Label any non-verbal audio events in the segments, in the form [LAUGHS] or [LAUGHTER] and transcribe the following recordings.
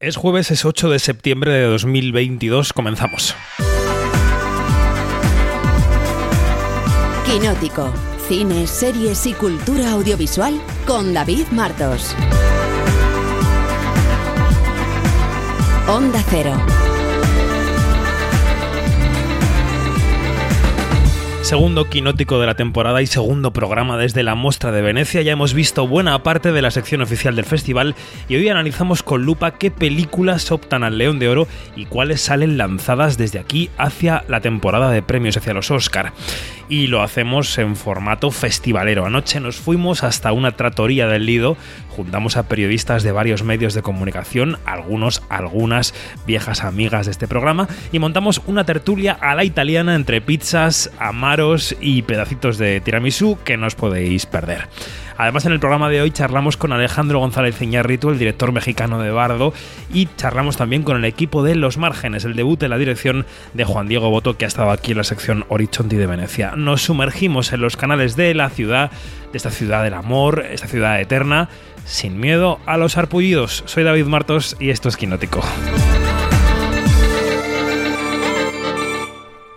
Es jueves, es 8 de septiembre de 2022. Comenzamos. Quinótico. Cine, series y cultura audiovisual con David Martos. Onda Cero. Segundo quinótico de la temporada y segundo programa desde la Mostra de Venecia. Ya hemos visto buena parte de la sección oficial del festival y hoy analizamos con lupa qué películas optan al León de Oro y cuáles salen lanzadas desde aquí hacia la temporada de premios, hacia los Oscar. Y lo hacemos en formato festivalero. Anoche nos fuimos hasta una tratoría del Lido, juntamos a periodistas de varios medios de comunicación, algunos, algunas viejas amigas de este programa, y montamos una tertulia a la italiana entre pizzas, amar y pedacitos de tiramisú que no os podéis perder. Además, en el programa de hoy charlamos con Alejandro González Iñárritu, el director mexicano de Bardo, y charlamos también con el equipo de Los Márgenes, el debut en la dirección de Juan Diego Boto, que ha estado aquí en la sección Horizonte de Venecia. Nos sumergimos en los canales de la ciudad, de esta ciudad del amor, esta ciudad eterna, sin miedo a los arpullidos. Soy David Martos y esto es Quinótico.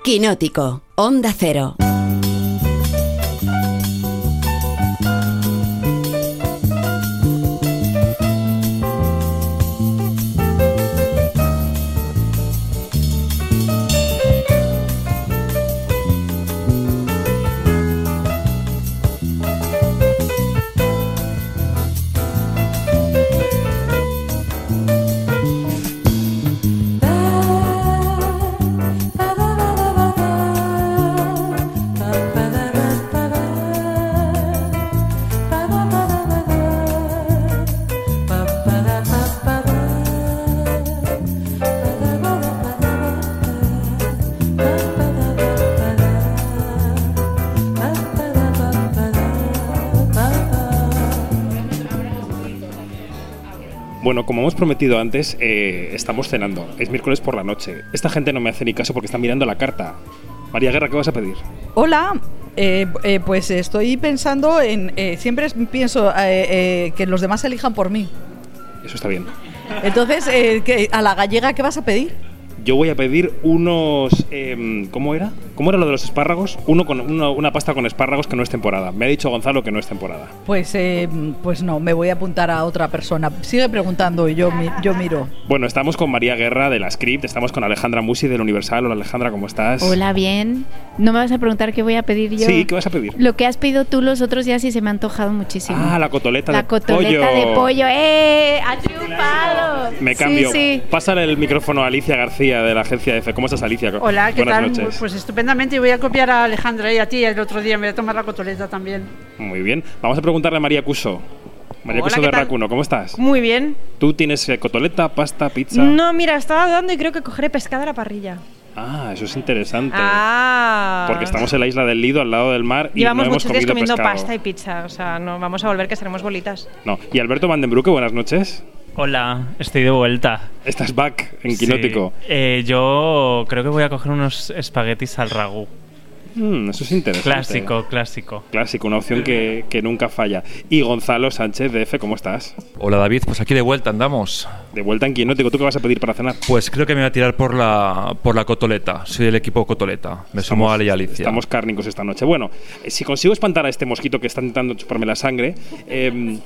Quinótico, Onda Cero. Bueno, como hemos prometido antes, eh, estamos cenando. Es miércoles por la noche. Esta gente no me hace ni caso porque está mirando la carta. María Guerra, ¿qué vas a pedir? Hola, eh, eh, pues estoy pensando en. siempre pienso que los demás elijan por mí. Eso está bien. Entonces, ¿a la gallega qué vas a pedir? Yo voy a pedir unos. Em, ¿Cómo era? ¿Cómo era lo de los espárragos? Uno con una, pasta con espárragos que no es temporada. Me ha dicho Gonzalo que no es temporada. Pues, eh, pues no, me voy a apuntar a otra persona. Sigue preguntando y yo, yo miro. Bueno, estamos con María Guerra de la Script, estamos con Alejandra Musi del Universal. Hola Alejandra, ¿cómo estás? Hola, bien. ¿No me vas a preguntar qué voy a pedir yo? Sí, ¿qué vas a pedir? Lo que has pedido tú los otros días y se me ha antojado muchísimo. Ah, la cotoleta de pollo. La cotoleta de pollo. ¡Eh! ¡Ha chupado! Me cambio. Sí, Pásale el micrófono a Alicia García de la agencia EFE. ¿Cómo estás, Alicia? Hola, ¿qué tal? Pues estupendamente y voy a copiar a Alejandra y a ti el otro día me voy a tomar la cotoleta también. Muy bien. Vamos a preguntarle a María Cuso. María Cuso de Racuno, ¿cómo estás? Muy bien. ¿Tú tienes eh, cotoleta, pasta, pizza? No, mira, estaba dudando y creo que cogeré pescada a la parrilla. Ah, eso es interesante. Ah. Porque estamos en la isla del Lido, al lado del mar, y Llevamos no hemos muchos días comiendo pasta y pizza. O sea, no vamos a volver que seremos bolitas. No. Y Alberto Vandenbrucke, buenas noches. Hola, estoy de vuelta. Estás back en Quinótico. Eh, yo creo que voy a coger unos espaguetis al ragú. Mm, eso es interesante. Clásico, clásico. Clásico, una opción que, nunca falla. Y Gonzalo Sánchez de F, ¿cómo estás? Hola David, pues aquí de vuelta andamos. De vuelta en Quinótico, ¿tú qué vas a pedir para cenar? Pues creo que me voy a tirar por la, por la cotoleta. Soy del equipo cotoleta. Me sumo a Ale y Alicia. Estamos cárnicos esta noche. Bueno, eh, si consigo espantar a este mosquito que está intentando chuparme la sangre, eh,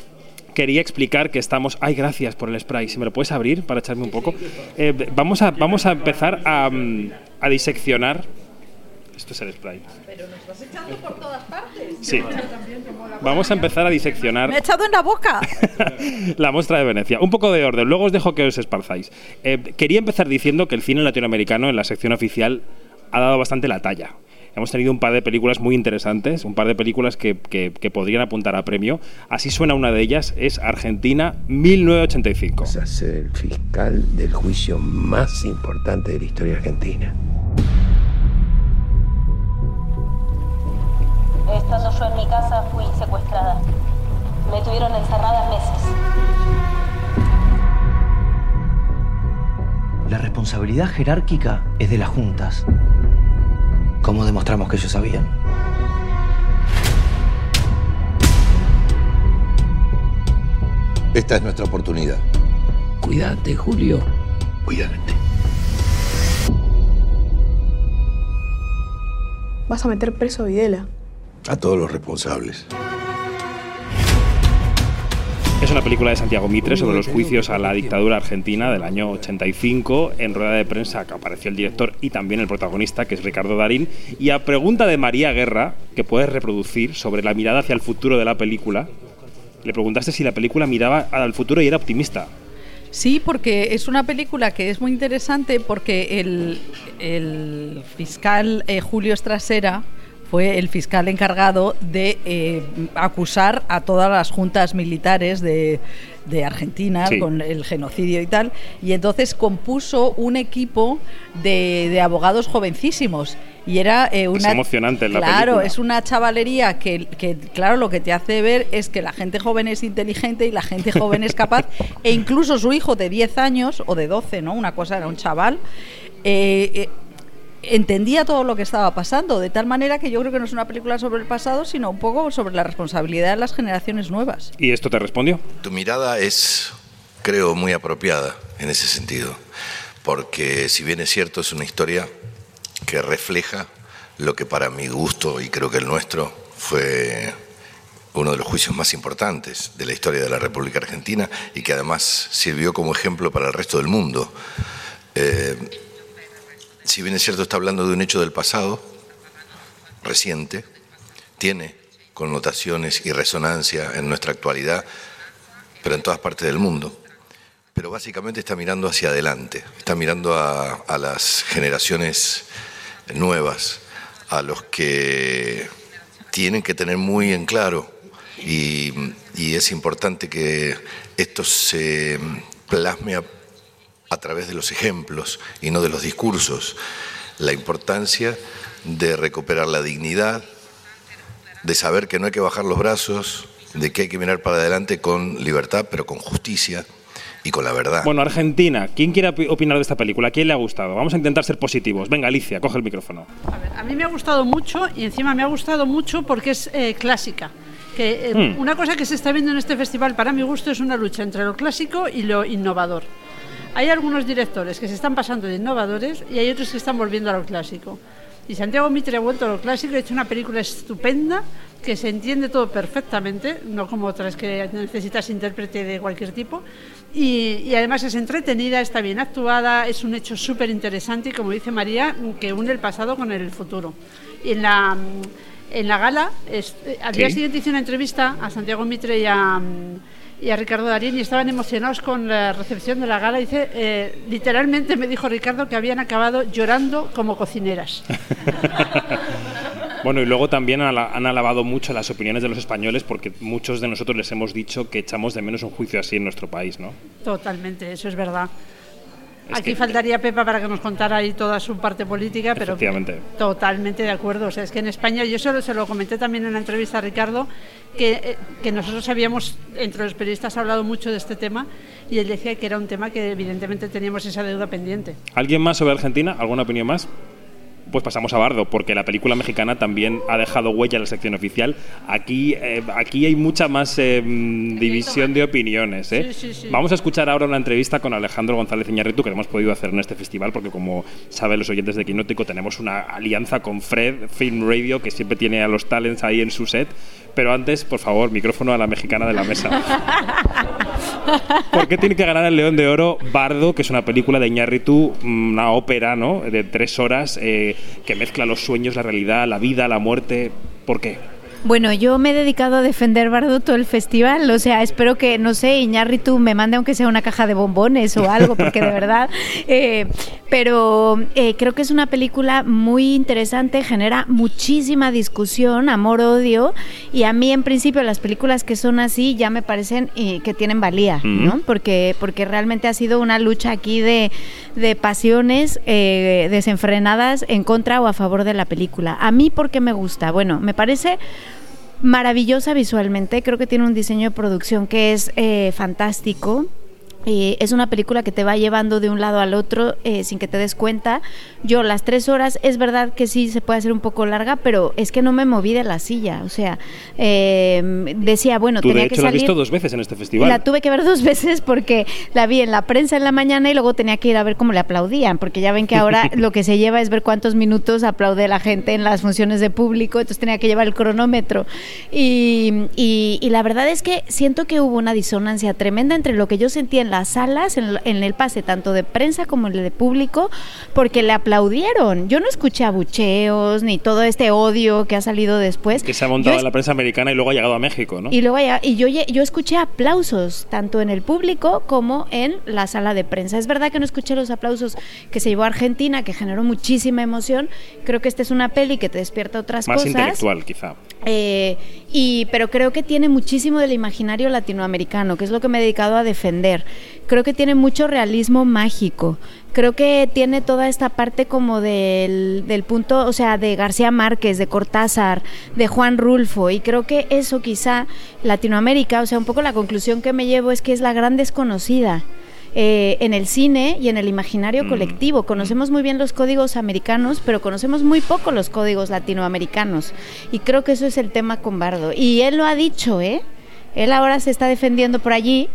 quería explicar que estamos. Ay, gracias por el spray. Si me lo puedes abrir para echarme un poco. Eh, vamos, a, vamos a empezar a, mm, a, diseccionar. Esto es el spray. Pero nos estás echando por todas partes. Sí. Vamos a empezar a diseccionar. Me he echado en la boca. [LAUGHS] la muestra de Venecia. Un poco de orden. Luego os dejo que os esparzáis. Eh, quería empezar diciendo que el cine latinoamericano en la sección oficial ha dado bastante la talla hemos tenido un par de películas muy interesantes, un par de películas que, que, podrían apuntar a premio. Así suena una de ellas, es Argentina 1985. Vas a ser el fiscal del juicio más importante de la historia argentina. Estando yo en mi casa fui secuestrada. Me tuvieron encerrada meses. La responsabilidad jerárquica es de las juntas. ¿Cómo demostramos que ellos sabían? Esta es nuestra oportunidad. Cuídate, Julio. Cuídate. Vas a meter preso a Videla. A todos los responsables. Es una película de Santiago Mitre sobre los juicios a la dictadura argentina del año 85. En rueda de prensa que apareció el director y también el protagonista, que es Ricardo Darín. Y a pregunta de María Guerra, que puedes reproducir sobre la mirada hacia el futuro de la película, le preguntaste si la película miraba al futuro y era optimista. Sí, porque es una película que es muy interesante porque el, el fiscal eh, Julio Estrasera fue el fiscal encargado de eh, acusar a todas las juntas militares de, de Argentina Sí. con el genocidio y tal, y entonces compuso un equipo de, de abogados jovencísimos. Y era eh, una. emocionante en la Claro, película. es una chavalería que, que, claro, lo que te hace ver es que la gente joven es inteligente y la gente joven es capaz, [LAUGHS] e incluso su hijo de 10 años o de 12, ¿no? Una cosa era un chaval. eh, entendía todo lo que estaba pasando, de tal manera que yo creo que no es una película sobre el pasado, sino un poco sobre la responsabilidad de las generaciones nuevas. ¿Y esto te respondió? Tu mirada es, creo, muy apropiada en ese sentido, porque si bien es cierto, es una historia que refleja lo que para mi gusto y creo que el nuestro fue uno de los juicios más importantes de la historia de la República Argentina y que además sirvió como ejemplo para el resto del mundo. Eh, si bien es cierto, está hablando de un hecho del pasado, reciente, tiene connotaciones y resonancia en nuestra actualidad, pero en todas partes del mundo. Pero básicamente está mirando hacia adelante, está mirando a, las generaciones nuevas, a los que tienen que tener muy en claro y, y es importante que esto se plasme a través de los ejemplos y no de los discursos. La importancia de recuperar la dignidad, de saber que no hay que bajar los brazos, de que hay que mirar para adelante con libertad, pero con justicia y con la verdad. Bueno, Argentina, ¿quién quiere opi- opinar de esta película? ¿A quién le ha gustado? Vamos a intentar ser positivos. Venga, Alicia, coge el micrófono. A mí me ha gustado mucho y encima me ha gustado mucho porque es eh, clásica. Que, eh, Hmm. Una cosa que se está viendo en este festival, para mi gusto, es una lucha entre lo clásico y lo innovador. Hay algunos directores que se están pasando de innovadores y hay otros que están volviendo a lo clásico. Y Santiago Mitre ha vuelto a lo clásico ha hecho una película estupenda que se entiende todo perfectamente, no como otras que necesitas intérprete de cualquier tipo. Y, y además es entretenida, está bien actuada, es un hecho súper interesante y como dice María, que une el pasado con el futuro. Y en la, en la gala, es- al día Sí. siguiente hice una entrevista a Santiago Mitre y a, y a Ricardo Darín y estaban emocionados con la recepción de la gala. Dice, eh, literalmente me dijo Ricardo que habían acabado llorando como cocineras. [LAUGHS] Bueno, y luego también han alabado mucho las opiniones de los españoles porque muchos de nosotros les hemos dicho que echamos de menos un juicio así en nuestro país, ¿no? Totalmente, eso es verdad. Es Aquí que- faltaría Pepa para que nos contara ahí toda su parte política, pero totalmente de acuerdo. O sea, es que en España, yo solo se lo comenté también en la entrevista a Ricardo, que, eh, que nosotros habíamos, entre los periodistas, hablado mucho de este tema y él decía que era un tema que evidentemente teníamos esa deuda pendiente. ¿Alguien más sobre Argentina? ¿Alguna opinión más? Pues pasamos a Bardo, porque la película mexicana también ha dejado huella en la sección oficial. Aquí, eh, aquí hay mucha más eh, mm, división de opiniones. ¿eh? Sí, sí, sí. Vamos a escuchar ahora una entrevista con Alejandro González Iñárritu que hemos podido hacer en este festival, porque como saben los oyentes de Quinótico, tenemos una alianza con Fred Film Radio, que siempre tiene a los talents ahí en su set. Pero antes, por favor, micrófono a la mexicana de la mesa. ¿Por qué tiene que ganar el León de Oro Bardo, que es una película de Iñárritu, una ópera, ¿no? De tres horas eh, que mezcla los sueños, la realidad, la vida, la muerte. ¿Por qué? Bueno, yo me he dedicado a defender Bardo todo el festival, o sea, espero que, no sé, Iñárritu me mande aunque sea una caja de bombones o algo, porque de verdad, [LAUGHS] eh, pero eh, creo que es una película muy interesante, genera muchísima discusión, amor-odio, y a mí en principio las películas que son así ya me parecen eh, que tienen valía, ¿no? Porque, porque realmente ha sido una lucha aquí de, de pasiones desenfrenadas en contra o a favor de la película. A mí, ¿por qué me gusta? Bueno, me parece maravillosa visualmente, creo que tiene un diseño de producción que es eh, fantástico. Eh, es una película que te va llevando de un lado al otro eh, sin que te des cuenta. Yo las tres horas, es verdad que sí se puede hacer un poco larga, pero es que no me moví de la silla. O sea, eh, decía, bueno, Tú, tenía de hecho, que la has salir. visto dos veces en este festival. La tuve que ver dos [LAUGHS] veces porque la vi en la prensa en la mañana y luego tenía que ir a ver cómo le aplaudían, porque ya ven que ahora [LAUGHS] lo que se lleva es ver cuántos minutos aplaude la gente en las funciones de público, entonces tenía que llevar el cronómetro. Y, y- y la verdad es que siento que hubo una disonancia tremenda entre lo que yo sentía en las salas, en, el- en el pase tanto de prensa como en el de público, porque le aplaudieron. Yo no escuché abucheos ni todo este odio que ha salido después. Que se ha montado en la prensa americana y luego ha llegado a México, ¿no? y luego y yo, yo escuché aplausos, tanto en el público como en la sala de prensa. Es verdad que no escuché los aplausos que se llevó a Argentina, que generó muchísima emoción. Creo que esta es una peli que te despierta otras Más cosas. intelectual, quizá. Eh, pero creo que tiene muchísimo del imaginario latinoamericano, que es lo que me he dedicado a defender. Creo que tiene mucho realismo mágico. Creo que tiene toda esta parte como del punto, o sea, de García Márquez, de Cortázar, de Juan Rulfo. Y creo que eso quizá Latinoamérica, o sea, un poco la conclusión que me llevo es que es la gran desconocida. Eh, en el cine y en el imaginario Mm. colectivo. Conocemos muy bien los códigos americanos, pero conocemos muy poco los códigos latinoamericanos. Y creo que eso es el tema con Bardo. Y él lo ha dicho, ¿eh? Él ahora se está defendiendo por allí.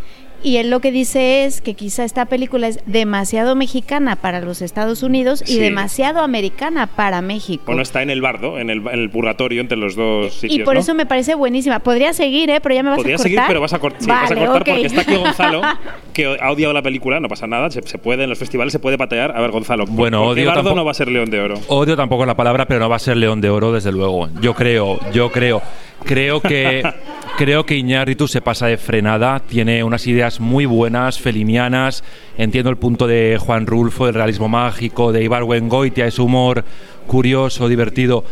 Y él lo que dice es que quizá esta película es demasiado mexicana para los Estados Unidos y Sí. demasiado americana para México. Bueno, está en el bardo, en el, en el purgatorio entre los dos sitios. y por ¿no? eso me parece buenísima. Podría seguir, ¿eh? Pero ya me vas Podría a cortar. seguir, pero vas a, cort- sí, vas a Vale, cortar ok. porque está aquí Gonzalo, [LAUGHS] que ha odiado la película, no pasa nada, se, se puede, en los festivales se puede patear. A ver, Gonzalo, ¿por- Bueno, ¿por qué odio Bardo tampoco- no va a ser León de Oro? Odio tampoco la palabra, pero no va a ser León de Oro, desde luego. Yo creo, yo creo. Creo que [LAUGHS] creo que Iñárritu se pasa de frenada, tiene unas ideas muy buenas, felinianas. Entiendo el punto de Juan Rulfo, del realismo mágico, de Ibar Wengoitia, ese humor curioso, divertido.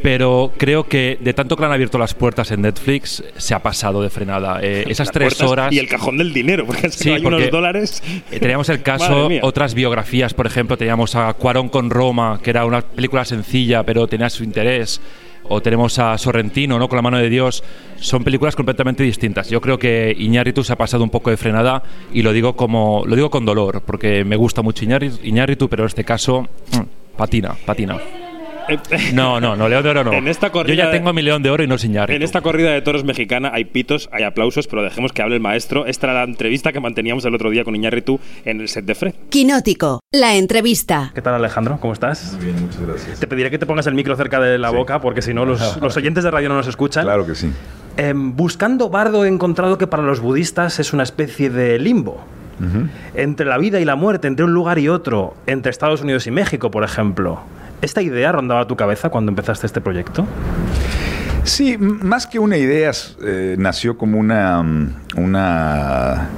Pero creo que de tanto que le han abierto las puertas en Netflix, se ha pasado de frenada. Eh, esas Las tres horas. Y el cajón del dinero, porque que Sí, hay porque unos dólares. eh, Teníamos el [LAUGHS] caso, otras biografías, por ejemplo, teníamos a Cuarón con Roma, que era una película sencilla, pero tenía su interés. O tenemos a Sorrentino, ¿no? Con la mano de Dios. Son películas completamente distintas. Yo creo que Iñárritu se ha pasado un poco de frenada y lo digo como lo digo con dolor, porque me gusta mucho Iñárritu, pero en este caso mm, patina, patina. [LAUGHS] No, no, no, León de Oro no. En esta Yo corrida ya de- tengo mi León de Oro y no Iñárritu. En esta corrida de toros mexicana hay pitos, hay aplausos, pero dejemos que hable el maestro. Esta era la entrevista que manteníamos el otro día con Iñárritu en el set de Fred. Quinótico, la entrevista. ¿Qué tal Alejandro? ¿Cómo estás? Muy bien, muchas gracias. Te pediré que te pongas el micro cerca de la boca porque si no los, [LAUGHS] los oyentes de radio no nos escuchan. Claro que sí. Em, buscando Bardo he encontrado que para los budistas es una especie de limbo. Entre la vida y la muerte, entre un lugar y otro, entre Estados Unidos y México, por ejemplo. ¿Esta idea rondaba tu cabeza cuando empezaste este proyecto? Sí, más que una idea, eh, nació como una, mm, una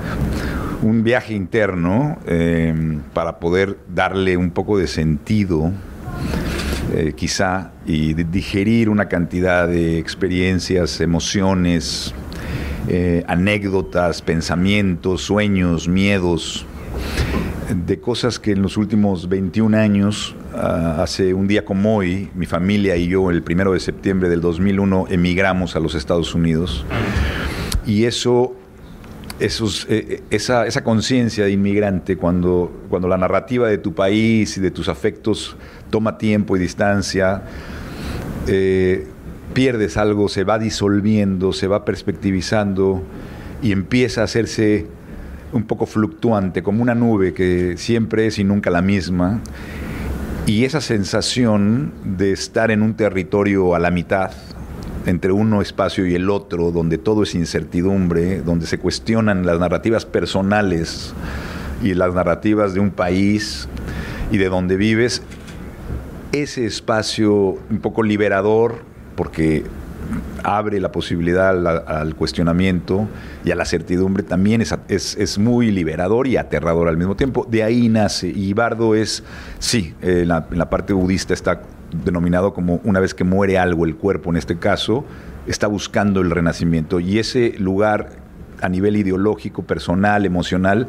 un viaje interno eh, para poder darle un poco de sentido, eh, quizá, y digerir una cantidad de experiencias, emociones, eh, anécdotas, pensamientos, sueños, miedos, de cosas que en los últimos 21 años, ah, hace un día como hoy, mi familia y yo, el primero de septiembre del 2001, emigramos a los Estados Unidos. Y eso, esos, eh, esa, esa conciencia de inmigrante, cuando, cuando la narrativa de tu país y de tus afectos toma tiempo y distancia, eh, pierdes algo, se va disolviendo, se va perspectivizando y empieza a hacerse un poco fluctuante, como una nube que siempre es y nunca la misma. Y esa sensación de estar en un territorio a la mitad, entre uno espacio y el otro, donde todo es incertidumbre, donde se cuestionan las narrativas personales y las narrativas de un país y de donde vives, ese espacio un poco liberador, porque abre la posibilidad al, cuestionamiento y a la certidumbre, también es, es, es, muy liberador y aterrador al mismo tiempo. De ahí nace. Y Bardo es, sí, eh, la, en parte budista está denominado como una vez que muere algo, el cuerpo en este caso, está buscando el renacimiento. Y ese lugar a nivel ideológico, personal, emocional,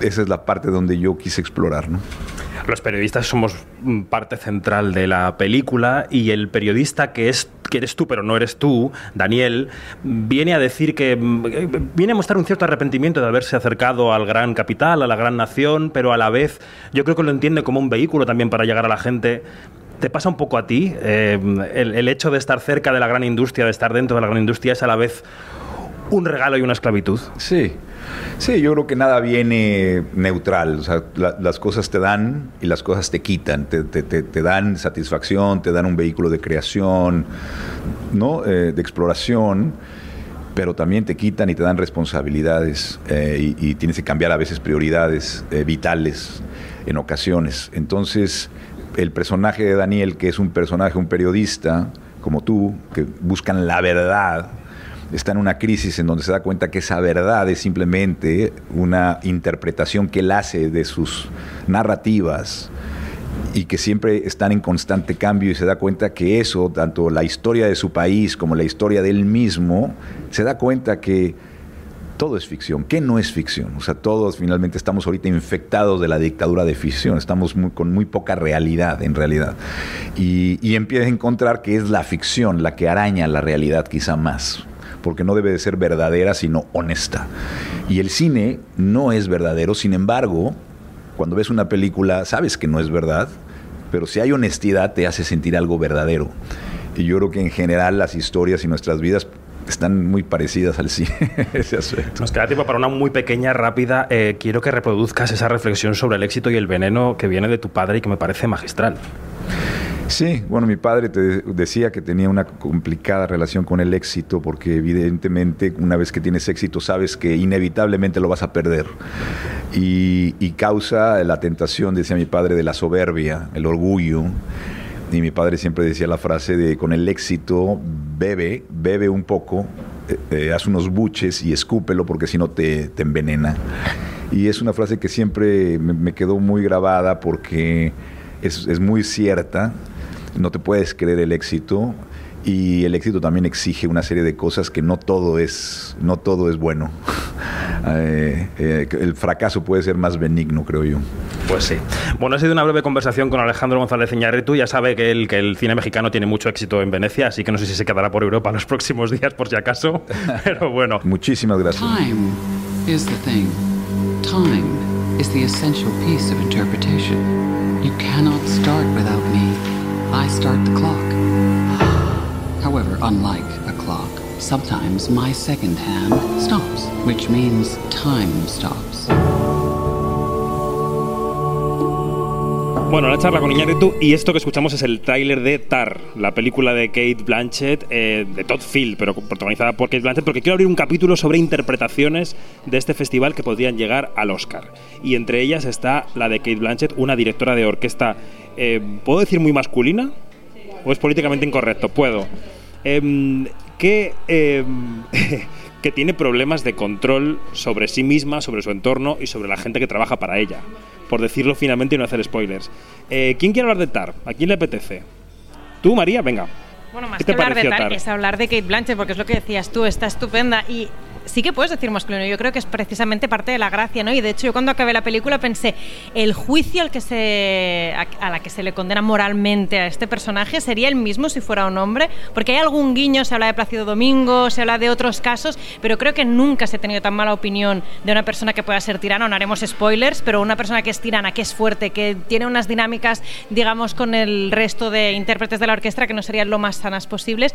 esa es la parte donde yo quise explorar. Los periodistas somos parte central de la película y el periodista que es que eres tú, pero no eres tú, Daniel, viene a decir que. mm, viene a mostrar un cierto arrepentimiento de haberse acercado al gran capital, a la gran nación, pero a la vez yo creo que lo entiende como un vehículo también para llegar a la gente. ¿Te pasa un poco a ti? Eh, el, el hecho de estar cerca de la gran industria, de estar dentro de la gran industria, es a la vez un regalo y una esclavitud. Sí, sí, yo creo que nada viene neutral. Las cosas te dan y las cosas te quitan. Te, te- te- dan satisfacción, te dan un vehículo de creación, ¿no? Eh, de exploración, pero también te quitan y te dan responsabilidades eh, y, y tienes que cambiar a veces prioridades eh, vitales en ocasiones. Entonces, el personaje de Daniel, que es un personaje, un periodista, como tú, que buscan la verdad, está en una crisis en donde se da cuenta que esa verdad es simplemente una interpretación que él hace de sus narrativas y que siempre están en constante cambio y se da cuenta que eso, tanto la historia de su país como la historia de él mismo, se da cuenta que todo es ficción. ¿Qué no es ficción? O sea, todos finalmente estamos ahorita infectados de la dictadura de ficción, estamos con muy poca realidad en realidad. Y, y empieza a encontrar que es la ficción la que araña la realidad quizá más, porque no debe de ser verdadera, sino honesta. Y el cine no es verdadero, sin embargo, cuando ves una película sabes que no es verdad, pero si hay honestidad te hace sentir algo verdadero. Y yo creo que en general las historias y nuestras vidas están muy parecidas al cine [LAUGHS] ese aspecto. Nos queda tiempo para una muy pequeña, rápida. Eh, quiero que reproduzcas esa reflexión sobre el éxito y el veneno que viene de tu padre y que me parece magistral. Sí, bueno, mi padre te decía que tenía una complicada relación con el éxito porque evidentemente una vez que tienes éxito sabes que inevitablemente lo vas a perder y, y causa la tentación, decía mi padre, de la soberbia, el orgullo. Y mi padre siempre decía la frase de con el éxito bebe, bebe un poco, eh, eh, haz unos buches y escúpelo porque si no te, te envenena. Y es una frase que siempre me, me quedó muy grabada porque es, es muy cierta, no te puedes creer el éxito y el éxito también exige una serie de cosas que no todo es, no todo es bueno. [LAUGHS] Eh, eh, el fracaso puede ser más benigno, creo yo. Pues sí. Bueno, ha sido una breve conversación con Alejandro González Iñárritu. Ya sabe que el, que el cine mexicano tiene mucho éxito en Venecia, así que no sé si se quedará por Europa los [LAUGHS] próximos días, por si acaso. [LAUGHS] Pero bueno. Muchísimas gracias. Time is the thing. Time is the essential piece of interpretation. You cannot start without me. I start the clock. However, unlike a clock, sometimes my second hand stops, which means time stops. Bueno, la charla con Iñárritu y esto que escuchamos es el tráiler de Tar, la película de Kate Blanchett, eh, de Todd Field, pero protagonizada por Kate Blanchett, porque quiero abrir un capítulo sobre interpretaciones de este festival que podrían llegar al Oscar. Y entre ellas está la de Kate Blanchett, una directora de orquesta, eh, ¿puedo decir muy masculina? ¿O es políticamente incorrecto? Puedo. Em, que, em, [LAUGHS] que tiene problemas de control sobre sí misma, sobre su entorno y sobre la gente que trabaja para ella. Por decirlo finalmente y no hacer spoilers. Eh, ¿Quién quiere hablar de Tar? ¿A quién le apetece? ¿Tú, María? Venga. Bueno, más ¿Qué que te hablar de Tar? es hablar de Kate Blanchett, porque es lo que decías tú, está estupenda. Y sí que puedes decir masculino, yo creo que es precisamente parte de la gracia, ¿no? Y de hecho, yo cuando acabé la película pensé, el juicio al que se, a, la que se le condena moralmente a este personaje sería el mismo si fuera un hombre, porque hay algún guiño, se habla de Plácido Domingo, se habla de otros casos, pero creo que nunca se ha tenido tan mala opinión de una persona que pueda ser tirana, no haremos spoilers, pero una persona que es tirana, que es fuerte, que tiene unas dinámicas, digamos, con el resto de intérpretes de la orquesta que no serían lo más sanas posibles.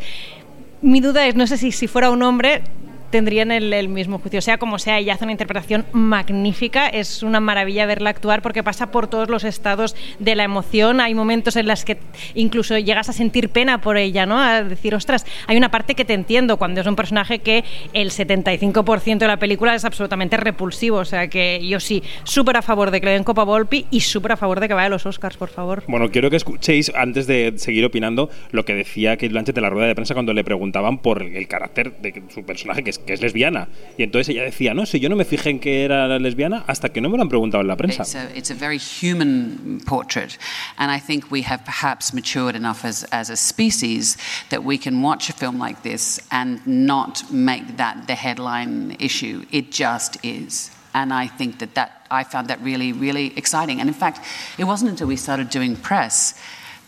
Mi duda es, no sé si si fuera un hombre tendrían el, mismo juicio. Sea como sea, ella hace una interpretación magnífica. Es una maravilla verla actuar porque pasa por todos los estados de la emoción. Hay momentos en los que incluso llegas a sentir pena por ella, ¿no? A decir, ostras, hay una parte que te entiendo cuando es un personaje que el 75% de la película es absolutamente repulsivo. O sea que yo sí, súper a favor de que le den Copa Volpi y súper a favor de que vaya a los Oscars, por favor. Bueno, quiero que escuchéis, antes de seguir opinando, lo que decía Kate Blanchett en la rueda de prensa cuando le preguntaban por el carácter de su personaje, que es, que es lesbiana. Y entonces ella decía, no, si yo no me fijé en que era lesbiana hasta que no me lo han preguntado en la prensa. It's a, it's a very human portrait, and I think we have perhaps matured enough as, as a species that we can watch a film like this and not make that the headline issue. It just is. And I think that, that I found that really, really exciting. And in fact, it wasn't until we started doing press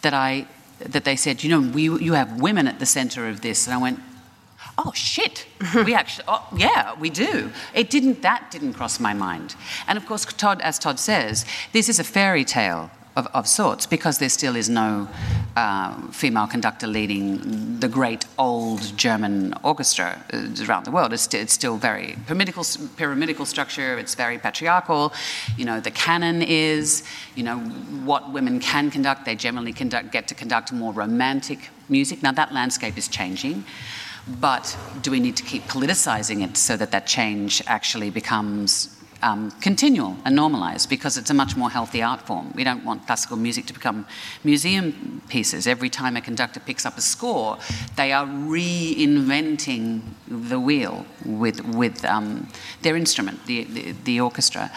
that I that they said, you know, we, you have women at the center of this. And I went, oh shit we [LAUGHS] actually oh, yeah we do it didn't that didn't cross my mind and of course todd as todd says this is a fairy tale of, of sorts because there still is no uh, female conductor leading the great old German orchestra uh, around the world. It's, it's still very pyramidical, pyramidical structure. It's very patriarchal. You know, the canon is, you know, what women can conduct. They generally conduct, get to conduct more romantic music. Now that landscape is changing. But do we need to keep politicizing it so that that change actually becomes um, continual and normalized because it's a much more healthy art form. We don't want classical music to become museum pieces. Every time a conductor picks up a score, they are reinventing the wheel with, with um, their instrument, the, the, the, orchestra.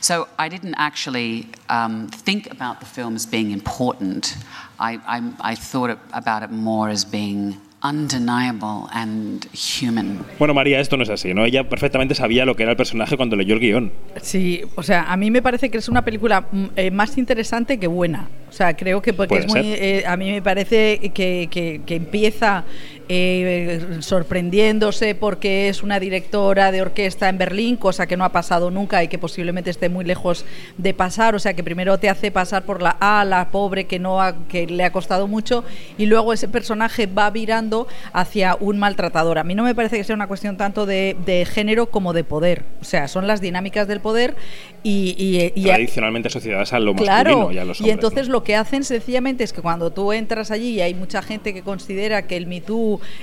So I didn't actually um, think about the film as being important. I, I, I thought about it more as being undeniable and human. Bueno, María, esto no es así, ¿no? Ella perfectamente sabía lo que era el personaje cuando leyó el guion. Sí, o sea, a mí me parece que es una película mm, eh, más interesante que buena. O sea, creo que porque es muy. Eh, a mí me parece que, que, que empieza eh, sorprendiéndose porque es una directora de orquesta en Berlín, cosa que no ha pasado nunca y que posiblemente esté muy lejos de pasar. O sea, que primero te hace pasar por la A, la pobre que no que le ha costado mucho, y luego ese personaje va virando hacia un maltratador. A mí no me parece que sea una cuestión tanto de, género como de poder. O sea, son las dinámicas del poder y, tradicionalmente asociadas a lo masculino y a los hombres, Y entonces lo que hacen sencillamente es que cuando tú entras allí y hay mucha gente que considera que el Me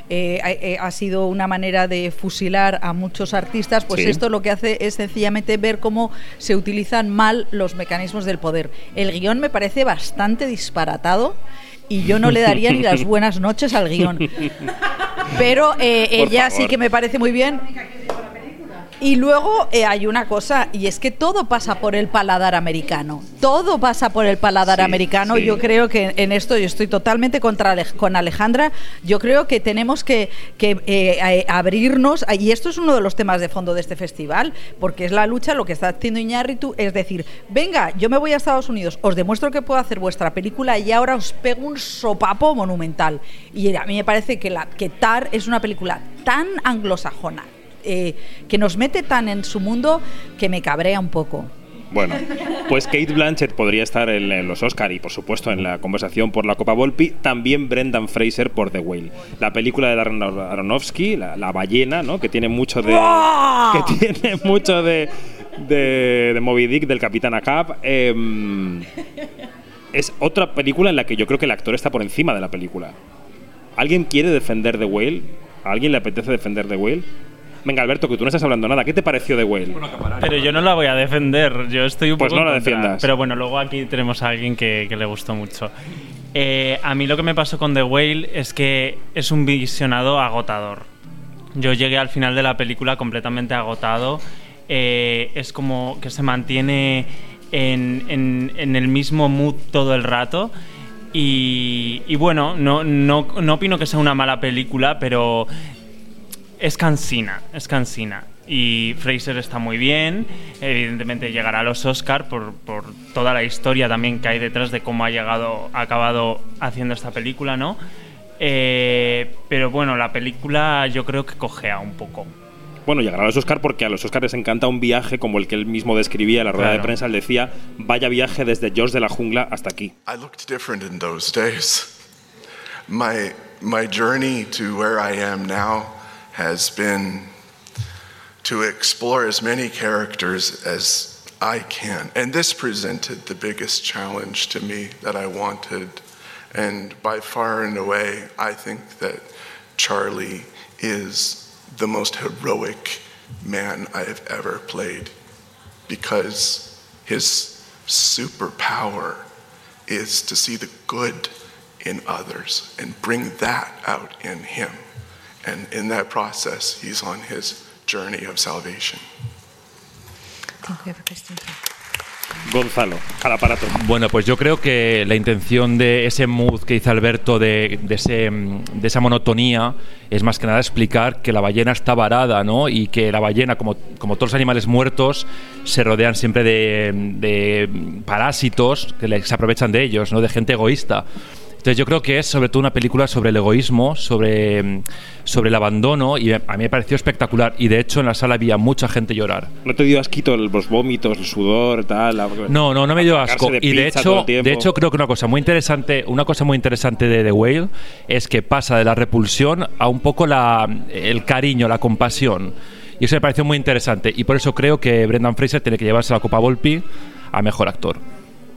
eh, eh, ha sido una manera de fusilar a muchos artistas, pues esto lo que hace es sencillamente ver cómo se utilizan mal los mecanismos del poder. El guion me parece bastante disparatado y yo no le daría ni las buenas noches al guion. [LAUGHS] Pero eh, ella sí que me parece muy bien. Y luego eh, hay una cosa, y es que todo pasa por el paladar americano. Todo pasa por el paladar americano. Yo creo que en esto yo estoy totalmente contra con Alejandra. Yo creo que tenemos que, que eh, abrirnos, y esto es uno de los temas de fondo de este festival, porque es la lucha, lo que está haciendo Iñárritu, es decir, venga, yo me voy a Estados Unidos, os demuestro que puedo hacer vuestra película y ahora os pego un sopapo monumental. Y a mí me parece que, la, que Tar es una película tan anglosajona, eh, que nos mete tan en su mundo que me cabrea un poco. Bueno, pues Kate Blanchett podría estar en, los Oscar y por supuesto en la conversación por la Copa Volpi, también Brendan Fraser por The Whale, la película de Darren Aronofsky, la, ballena, ¿no? Que tiene mucho de que tiene mucho de de, Moby Dick del Capitán Ahab. Em, es otra película en la que yo creo que el actor está por encima de la película. ¿Alguien quiere defender The Whale? ¿A alguien le apetece defender The Whale? Venga, Alberto, que tú no estás hablando nada. ¿Qué te pareció de Whale? Pero yo no la voy a defender. Yo estoy un pues poco. no la defiendas. Pero bueno, luego aquí tenemos a alguien que, le gustó mucho. Eh, a mí lo que me pasó con The Whale es que es un visionado agotador. Yo llegué al final de la película completamente agotado. Eh, es como que se mantiene en, el mismo mood todo el rato. Y, bueno, no, no, no opino que sea una mala película, pero es cansina, es cansina. Y Fraser está muy bien, evidentemente llegará a los Oscar por, por, toda la historia también que hay detrás de cómo ha llegado, ha acabado haciendo esta película, ¿no? Eh, pero bueno, la película yo creo que cojea un poco. Bueno, llegará a los Oscar porque a los Oscar les encanta un viaje como el que él mismo describía en la rueda de prensa. Él decía, vaya viaje desde George de la jungla hasta aquí. I looked different in those days. My, my journey to where I am now has been to explore as many characters as I can. And this presented the biggest challenge to me that I wanted. And by far and away, I think that Charlie is the most heroic man I have ever played because his superpower is to see the good in others and bring that out in him. And in that process, he's on his journey of salvation. Gonzalo, al aparato. Bueno, pues yo creo que la intención de ese mood que dice Alberto, de, ese, de esa monotonía, es más que nada explicar que la ballena está varada, ¿no? Y que la ballena, como, como todos los animales muertos, se rodean siempre de, de parásitos que se aprovechan de ellos, ¿no? De gente egoísta. Entonces yo creo que es sobre todo una película sobre el egoísmo, sobre, sobre el abandono y a mí me pareció espectacular y de hecho en la sala había mucha gente llorar. ¿No te dio asquito los vómitos, el sudor, tal? la- No, no, no me dio asco. de y de hecho, de hecho creo que una cosa muy interesante, una cosa muy interesante de The Whale es que pasa de la repulsión a un poco la, el cariño, la compasión. Y eso me pareció muy interesante y por eso creo que Brendan Fraser tiene que llevarse la Copa Volpi a mejor actor.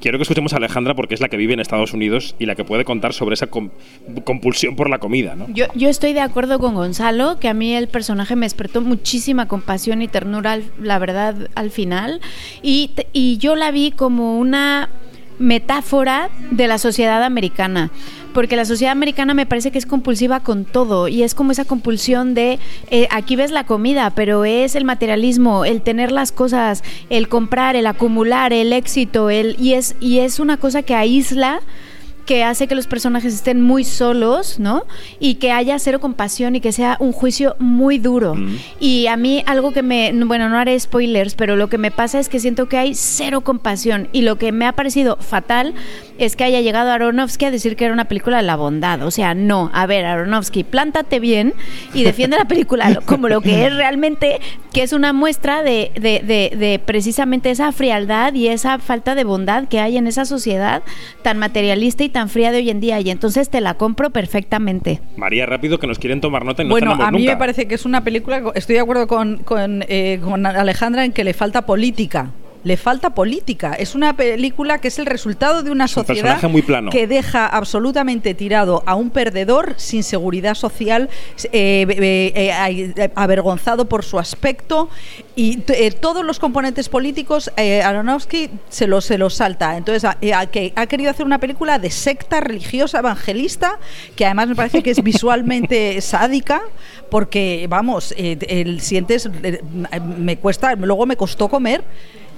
Quiero que escuchemos a Alejandra porque es la que vive en Estados Unidos y la que puede contar sobre esa com- compulsión por la comida, ¿no? Yo, estoy de acuerdo con Gonzalo, que a mí el personaje me despertó muchísima compasión y ternura, la verdad, al final. Y, y yo la vi como una metáfora de la sociedad americana. Porque la sociedad americana me parece que es compulsiva con todo y es como esa compulsión de eh, aquí ves la comida, pero es el materialismo, el tener las cosas, el comprar, el acumular, el éxito, el y es y es una cosa que aísla que hace que los personajes estén muy solos, ¿no? Y que haya cero compasión y que sea un juicio muy duro. Y a mí algo que me, bueno, no haré spoilers, pero lo que me pasa es que siento que hay cero compasión y lo que me ha parecido fatal es que haya llegado Aronofsky a decir que era una película de la bondad. O sea, no, a ver, Aronofsky, plántate bien y defiende la película como lo que es realmente, que es una muestra de, de- de- de precisamente esa frialdad y esa falta de bondad que hay en esa sociedad tan materialista y tan fría de hoy en día. Y entonces te la compro perfectamente. María, rápido, que nos quieren tomar nota y no bueno, a mí nunca. me parece que es una película, estoy de acuerdo con, con, eh, con Alejandra en que le falta política. Le falta política. Es una película que es el resultado de una un sociedad personaje muy plano. que deja absolutamente tirado a un perdedor sin seguridad social, eh, eh, eh, avergonzado por su aspecto y todos los componentes políticos Aronofsky se los se los salta. Entonces a- a- que ha querido hacer una película de secta religiosa evangelista que además me parece que es visualmente [LAUGHS] sádica porque vamos el sientes me cuesta luego me costó comer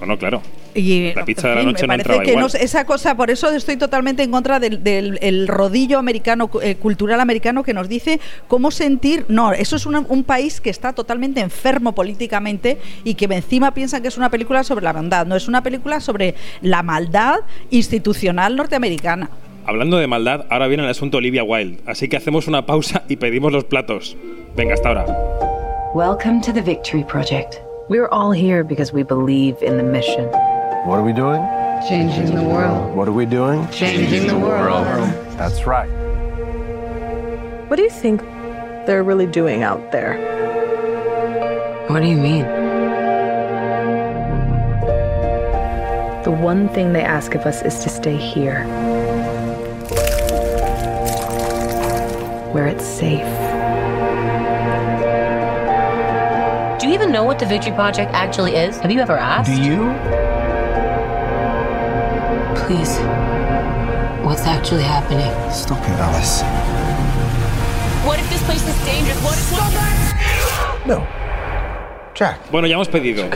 Bueno, claro. y La pizza en de la noche me no parece que igual. no esa cosa, por eso estoy totalmente en contra del, del- el rodillo americano, eh, cultural americano que nos dice cómo sentir. No, eso es una- un país que está totalmente enfermo políticamente y que encima piensan que es una película sobre la bondad. No, es una película sobre la maldad institucional norteamericana. Hablando de maldad, ahora viene el asunto Olivia Wilde. Así que hacemos una pausa y pedimos los platos. Venga, hasta ahora. Welcome to the Victory Project. We're all here because we believe in the mission. What are we doing? Changing the world. What are we doing? Changing the world. That's right. What do you think they're really doing out there? What do you mean? The one thing they ask of us is to stay here, where it's safe. Do you even know what the Victory Project actually is? Have you ever asked? Do you? Please. What's actually happening? Stop it, Alice. What if this place is dangerous? What if No. Jack. Bueno, ya hemos pedido.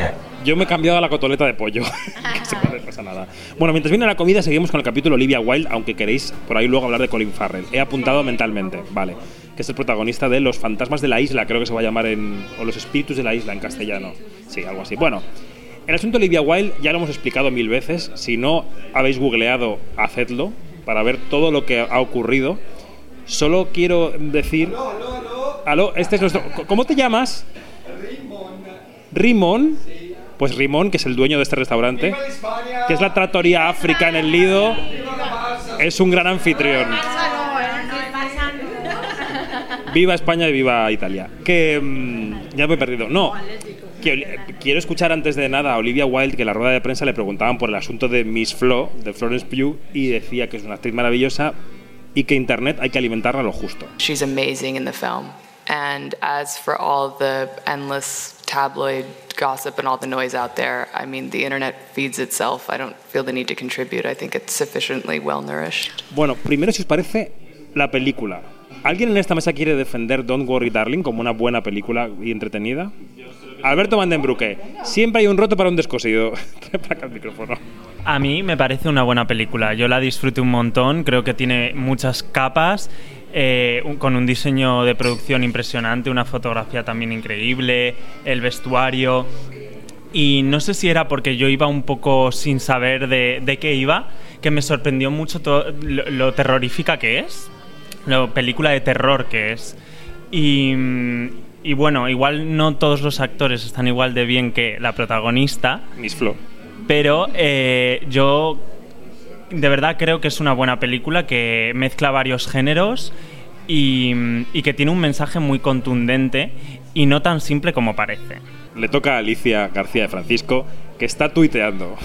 Yo me he cambiado a la cotoleta de pollo. [LAUGHS] Que se puede, no pasa nada. Bueno, mientras viene la comida, seguimos con el capítulo Olivia Wilde, aunque queréis por ahí luego hablar de Colin Farrell. He apuntado mentalmente, vale. Que es el protagonista de Los fantasmas de la isla, creo que se va a llamar en. O Los espíritus de la isla en castellano. Sí, algo así. Bueno, el asunto de Olivia Wilde ya lo hemos explicado mil veces. Si no habéis googleado, hacedlo para ver todo lo que ha ocurrido. Solo quiero decir. Aló, este es nuestro. ¿Cómo te llamas? Rimón. Pues Rimón, que es el dueño de este restaurante, que es la Trattoria África en el Lido, es un gran anfitrión. Viva España y viva Italia. Que mm, ya me he perdido. No, que quiero escuchar antes de nada a Olivia Wilde, que en la rueda de prensa le preguntaban por el asunto de Miss Flo, de Florence Pugh, y decía que es una actriz maravillosa y que Internet hay que alimentarla lo justo. She's amazing in the film. And as for all the endless tabloid gossip and all the noise out there, I mean, the internet feeds itself. I don't feel the need to contribute. I think it's sufficiently well nourished. Bueno, primero si os parece la película. ¿Alguien en esta mesa quiere defender Don't Worry Darling como una buena película y entretenida? Alberto Vandenbrucke, siempre hay un roto para un descosido. [LAUGHS] El micrófono. A mí me parece una buena película. Yo la disfruté un montón. Creo que tiene muchas capas. eh, con un diseño de producción impresionante, una fotografía también increíble, el vestuario. Y no sé si era porque yo iba un poco sin saber de, de qué iba, que me sorprendió mucho lo, lo terrorífica que es, lo película de terror que es. Y, y bueno, igual no todos los actores están igual de bien que la protagonista. Miss Flo. Pero eh, yo de verdad creo que es una buena película que mezcla varios géneros y, y que tiene un mensaje muy contundente y no tan simple como parece. Le toca a Alicia García de Francisco, que está tuiteando.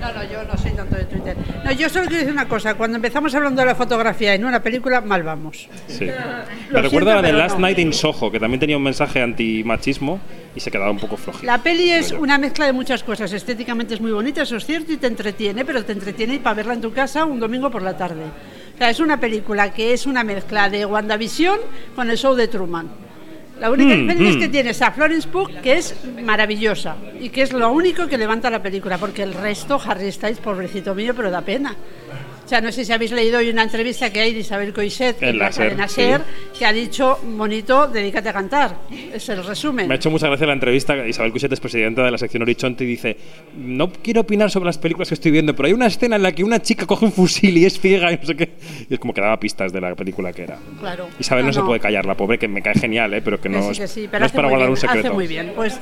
No, no, yo no soy tanto de Twitter. No, yo solo quiero decir una cosa. Cuando empezamos hablando de la fotografía en una película, mal vamos. Sí. Me recuerda la de Last no. Night in Soho, que también tenía un mensaje antimachismo y se quedaba un poco flojito. La peli es yo. una mezcla de muchas cosas. Estéticamente es muy bonita, eso es cierto, y te entretiene, pero te entretiene para verla en tu casa un domingo por la tarde. O sea, es una película que es una mezcla de WandaVision con el show de Truman. La única Mm, diferencia es que tienes a Florence Pugh, que es maravillosa, y que es lo único que levanta la película, porque el resto, Harry Styles, pobrecito mío, pero da pena. O sea, no sé si habéis leído hoy una entrevista que hay de Isabel Coixet En en la SER, sí. Que ha dicho, bonito, dedícate a cantar. Es el resumen. Me ha hecho mucha gracia la entrevista. Isabel Cuset es presidenta de la sección Horizonte y dice: No quiero opinar sobre las películas que estoy viendo, pero hay una escena en la que una chica coge un fusil y es ciega y no sé qué. Y es como que daba pistas de la película que era. Claro. Isabel no, No, se puede callar, la pobre, que me cae genial, ¿eh? pero que Que no, sí, es, que sí, no pero es hace para guardar bien, un secreto. Hace muy bien. Pues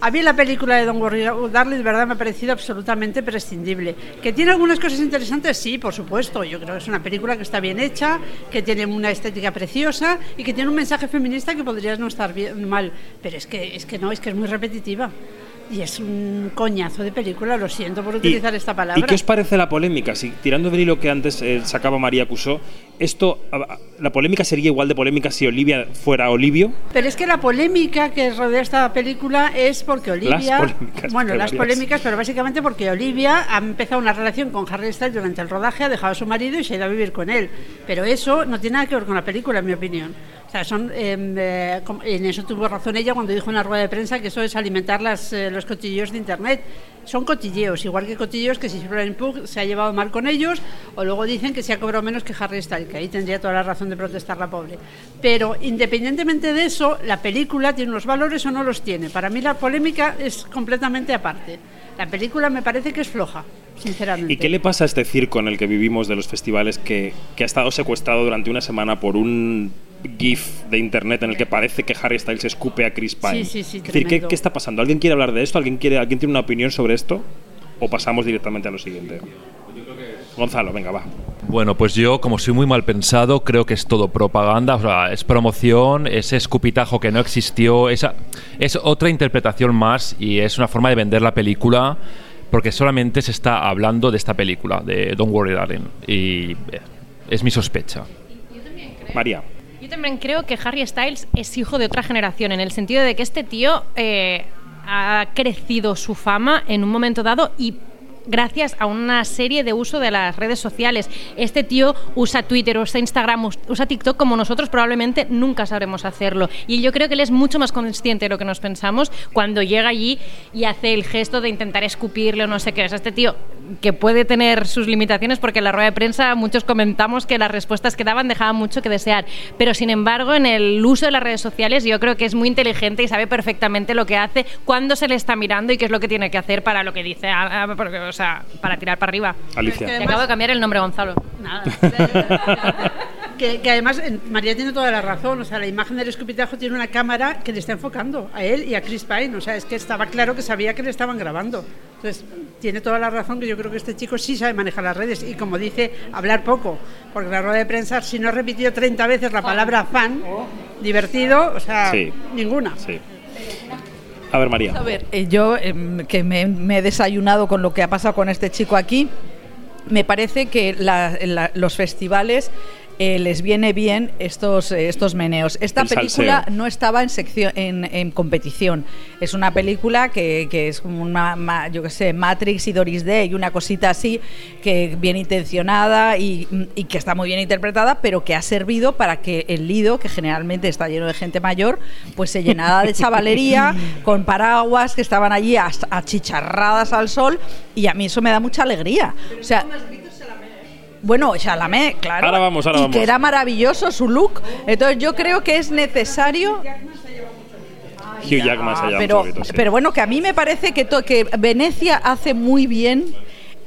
a mí la película de Don Darling, de verdad, me ha parecido absolutamente prescindible. ¿Que tiene algunas cosas interesantes? Sí, por supuesto. Yo creo que es una película que está bien hecha, que tiene una estética preciosa y que tiene un mensaje feminista que podría no estar bien, mal. Pero es que, es que no, es que es muy repetitiva. Y es un coñazo de película, lo siento por utilizar esta palabra. ¿Y qué os parece la polémica? Si tirando del hilo que antes eh, sacaba María Cusó, esto, la polémica sería igual de polémica si Olivia fuera Olivio. Pero es que la polémica que rodea esta película es porque Olivia. polémicas, bueno, las varias. polémicas, pero básicamente porque Olivia ha empezado una relación con Harry Styles durante el rodaje, ha dejado a su marido y se ha ido a vivir con él. Pero eso no tiene nada que ver con la película, en mi opinión. Sea, son, em, eh, en eso tuvo razón ella cuando dijo en una rueda de prensa que eso es alimentar eh, los cotilleos de Internet. Son cotilleos, igual que cotilleos que si Florence Pugh se ha llevado mal con ellos, o luego dicen que se ha cobrado menos que Harry Styles, que ahí tendría toda la razón de protestar la pobre. Pero independientemente de eso, la película tiene unos valores o no los tiene. Para mí la polémica es completamente aparte. La película me parece que es floja, sinceramente. ¿Y qué le pasa a este circo en el que vivimos de los festivales que ha estado secuestrado durante una semana por un GIF de internet en el que parece que Harry Styles escupe a Chris Pine? Sí, sí, sí, Es decir, ¿qué, qué está pasando? ¿Alguien quiere hablar de esto? ¿Alguien, quiere, ¿Alguien tiene una opinión sobre esto? ¿O pasamos directamente a lo siguiente? Gonzalo, venga, va. Bueno, pues yo, como soy muy mal pensado, creo que es todo propaganda, o sea, es promoción, es escupitajo que no existió, esa, es otra interpretación más y es una forma de vender la película porque solamente se está hablando de esta película, de Don't Worry Darling, y eh, es mi sospecha. María. Yo también creo que Harry Styles es hijo de otra generación, en el sentido de que este tío eh, ha crecido su fama en un momento dado y gracias a una serie de uso de las redes sociales. Este tío usa Twitter, usa Instagram, us- usa TikTok como nosotros probablemente nunca sabremos hacerlo. Y yo creo que él es mucho más consciente de lo que nos pensamos cuando llega allí y hace el gesto de intentar escupirle o no sé qué. Sea, este tío que puede tener sus limitaciones porque en la rueda de prensa muchos comentamos que las respuestas que daban dejaban mucho que desear. Pero sin embargo, en el uso de las redes sociales yo creo que es muy inteligente y sabe perfectamente lo que hace, cuándo se le está mirando y qué es lo que tiene que hacer para lo que dice, ah, ah, sea, para tirar para arriba. Alicia. Te acabo de cambiar el nombre, Gonzalo. Nada. [LAUGHS] que, que además eh, María tiene toda la razón, o sea, la imagen del escupitajo tiene una cámara que le está enfocando a él y a Chris Pine, o sea, es que estaba claro que sabía que le estaban grabando. Entonces, tiene toda la razón que yo creo que este chico sí sabe manejar las redes y como dice, hablar poco, porque la rueda de prensa si no repitió 30 veces la palabra fan, divertido, o sea, Sí. ninguna. Sí. A ver, María. A ver, eh, yo em, que me, he desayunado con lo que ha pasado con este chico aquí, me parece que la- los festivales eh, les viene bien estos, eh, estos meneos. Esta El película salseo. no estaba en, sección, en, en competición. Es una película que, que es como una, ma- yo qué sé, Matrix y Doris Day y una cosita así, que bien intencionada y, y que está muy bien interpretada, pero que ha servido para que el Lido, que generalmente está lleno de gente mayor, pues se llenara de chavalería, [LAUGHS] con paraguas que estaban allí as- achicharradas al sol, y a mí eso me da mucha alegría. O sea, bueno, Chalamet, claro. Ahora vamos, ahora y vamos. que era maravilloso su look. Entonces yo creo que es necesario. Hugh Jackman se llama pero, un poquito, sí. pero bueno, que a mí me parece que, to- que Venecia hace muy bien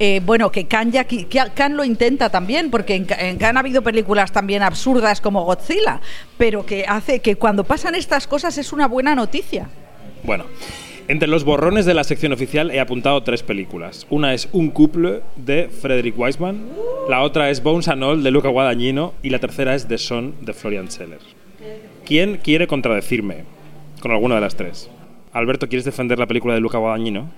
Eh, bueno, que Khan, ya, que Khan lo intenta también, porque en, en Khan ha habido películas también absurdas como Godzilla, pero que hace que cuando pasan estas cosas es una buena noticia. Bueno. Entre los borrones de la sección oficial he apuntado tres películas. Una es Un couple de Frederick Wiseman, la otra es Bones and All de Luca Guadagnino y la tercera es The Son de Florian Scheller. ¿Quién quiere contradecirme con alguna de las tres? Alberto, ¿quieres defender la película de Luca Guadagnino?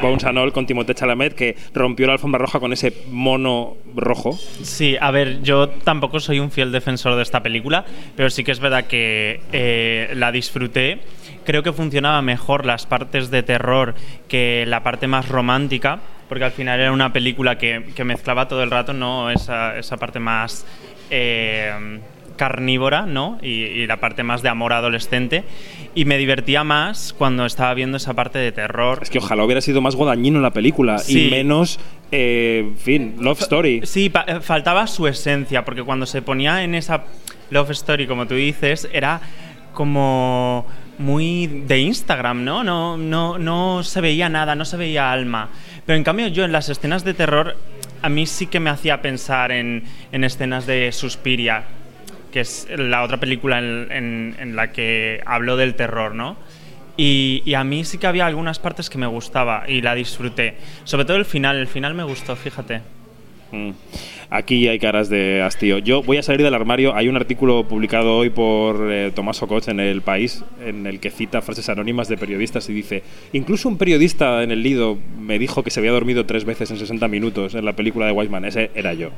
Bones and All con Timothée Chalamet que rompió la alfombra roja con ese mono rojo. Sí, a ver, yo tampoco soy un fiel defensor de esta película, pero sí que es verdad que eh, la disfruté. Creo que funcionaba mejor las partes de terror que la parte más romántica, porque al final era una película que, que mezclaba todo el rato, ¿no? Esa, esa parte más. eh, carnívora, ¿no? Y, y la parte más de amor adolescente. Y me divertía más cuando estaba viendo esa parte de terror. Es que ojalá hubiera sido más Guadagnino en la película Sí. y menos, eh, en fin, Love Story. Sí, eh, faltaba su esencia, porque cuando se ponía en esa love story, como tú dices, era como muy de Instagram, ¿no? No, no, no se veía nada, no se veía alma. Pero en cambio yo en las escenas de terror, a mí sí que me hacía pensar en, en escenas de Suspiria, que es la otra película en, en- en la que habló del terror, ¿no? Y, y a mí sí que había algunas partes que me gustaba y la disfruté. Sobre todo el final, el final me gustó, fíjate. Mm. Aquí hay caras de hastío. Yo voy a salir del armario. Hay un artículo publicado hoy por eh, Tomás Ococh en El País en el que cita frases anónimas de periodistas y dice: Incluso un periodista en el Lido me dijo que se había dormido tres veces en 60 minutos en la película de Weisman. Ese era yo.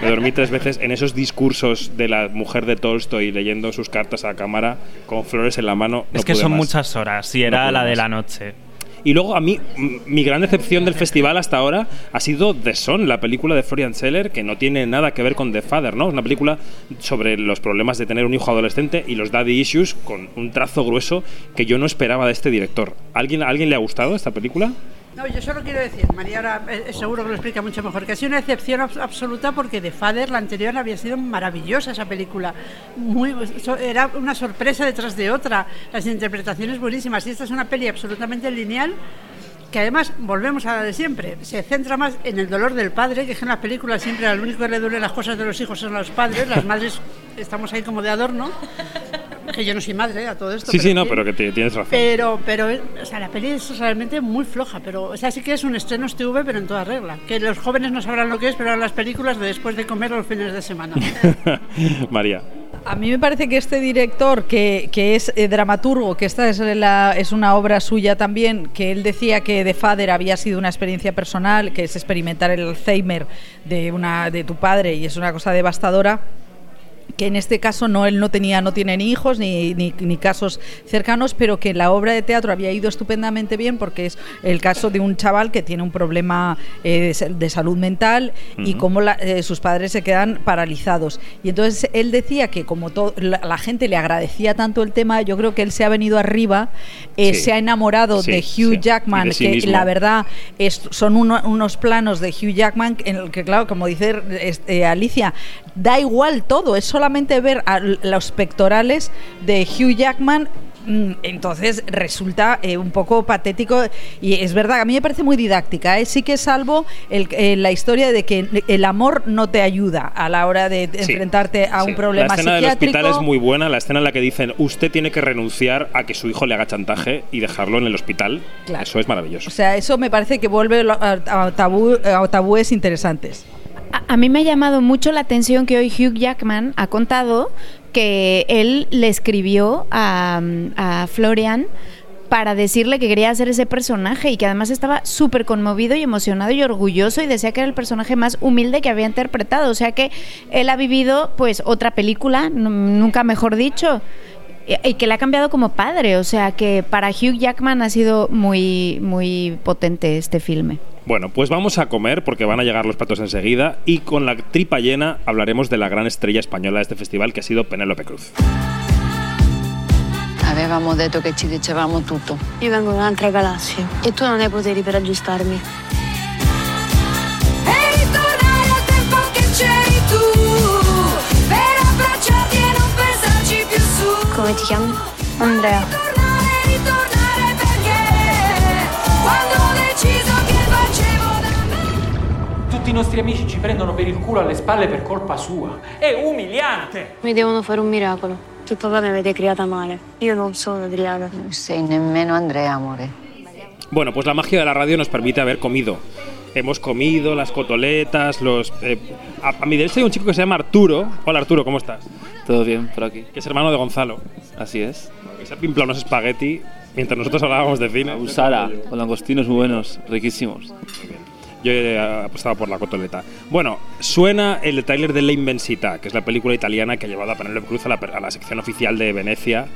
Me dormí tres veces en esos discursos de la mujer de Tolstoy leyendo sus cartas a cámara con flores en la mano. No es que son más. muchas horas, y era la de la noche. Y luego a mí, mi gran decepción del festival hasta ahora ha sido The Son, la película de Florian Seller, que no tiene nada que ver con The Father, ¿no? Es una película sobre los problemas de tener un hijo adolescente y los daddy issues con un trazo grueso que yo no esperaba de este director. ¿Alguien, ¿a alguien le ha gustado esta película? No, yo solo quiero decir, María ahora eh, seguro que lo explica mucho mejor, que ha sido una excepción abs- absoluta porque The Father, la anterior, había sido maravillosa esa película. Muy, so- era una sorpresa detrás de otra, las interpretaciones buenísimas. Y esta es una peli absolutamente lineal que además, volvemos a la de siempre, se centra más en el dolor del padre, que es que en las películas siempre al único que le duele las cosas de los hijos son los padres, las madres estamos ahí como de adorno, que yo no soy madre a todo esto. Sí, sí, no, pero que ti- tienes razón. Pero, pero, o sea, la peli es realmente muy floja, pero, o sea, sí que es un estreno TV, pero en toda regla. Que los jóvenes no sabrán lo que es, pero eran las películas de después de comer los fines de semana. [LAUGHS] María. A mí me parece que este director, que, que es eh, dramaturgo, que esta es, una obra suya también, que él decía que The Father había sido una experiencia personal, que es experimentar el Alzheimer de, una, de tu padre y es una cosa devastadora que en este caso no él no tenía no tiene ni hijos ni, ni, ni casos cercanos pero que la obra de teatro había ido estupendamente bien porque es el caso de un chaval que tiene un problema eh, de, sa- de salud mental y cómo la- eh, sus padres se quedan paralizados y entonces él decía que como la, la gente le agradecía tanto el tema yo creo que él se ha venido arriba eh, Sí. se ha enamorado Sí, de Hugh sí. Jackman de que mismo. la verdad es- son uno- unos planos de Hugh Jackman en el que, claro, como dice Alicia, da igual todo, es solamente ver a los pectorales de Hugh Jackman. mm, Entonces resulta eh, un poco patético y es verdad, a mí me parece muy didáctica. ¿eh? Sí que salvo el- eh, la historia de que el amor no te ayuda a la hora de Sí, enfrentarte a un problema La escena del hospital es muy buena, la escena en la que dicen usted tiene que renunciar a que su hijo le haga chantaje y dejarlo en el hospital. Claro. Eso es maravilloso. O sea, eso me parece que vuelve tabú- a tabúes interesantes. A, mí me ha llamado mucho la atención que hoy Hugh Jackman ha contado que él le escribió a, a Florian para decirle que quería hacer ese personaje y que además estaba súper conmovido y emocionado y orgulloso y decía que era el personaje más humilde que había interpretado. O sea que él ha vivido pues otra película, nu- nunca mejor dicho, y que le ha cambiado como padre. O sea que para Hugh Jackman ha sido muy, muy potente este filme. Bueno, pues vamos a comer porque van a llegar los platos enseguida y con la tripa llena hablaremos de la gran estrella española de este festival que ha sido Penélope Cruz. Avevamo detto che ci dicevamo tutto. Io vengo da un'altra galassia e tu non hai poteri per aggiustarmi. Come ti chiami? Andrea. Tutti i nostri amici ci prendono per il culo alle spalle per colpa sua. È umiliante. Mi devono fare un miracolo. Tuo papà mi avete criata male. Io non sono Adriana. Non sei nemmeno Andrea, amore. Bueno, pues la magia de la radio nos permite haber comido. Hemos comido las cotoletas, los... eh, a, a mi derecha hay un chico que se llama Arturo. Hola Arturo, ¿cómo estás? Todo bien por aquí. Que es hermano de Gonzalo. Así es. Que se ha pimplado unos espagueti mientras nosotros hablábamos de cine. Usara, con langostinos muy buenos, riquísimos. Yo he apostado por la cotoleta. Bueno, suena el tráiler de La Inmensità, que es la película italiana que ha llevado a Penélope Cruz a la, a la sección oficial de Venecia.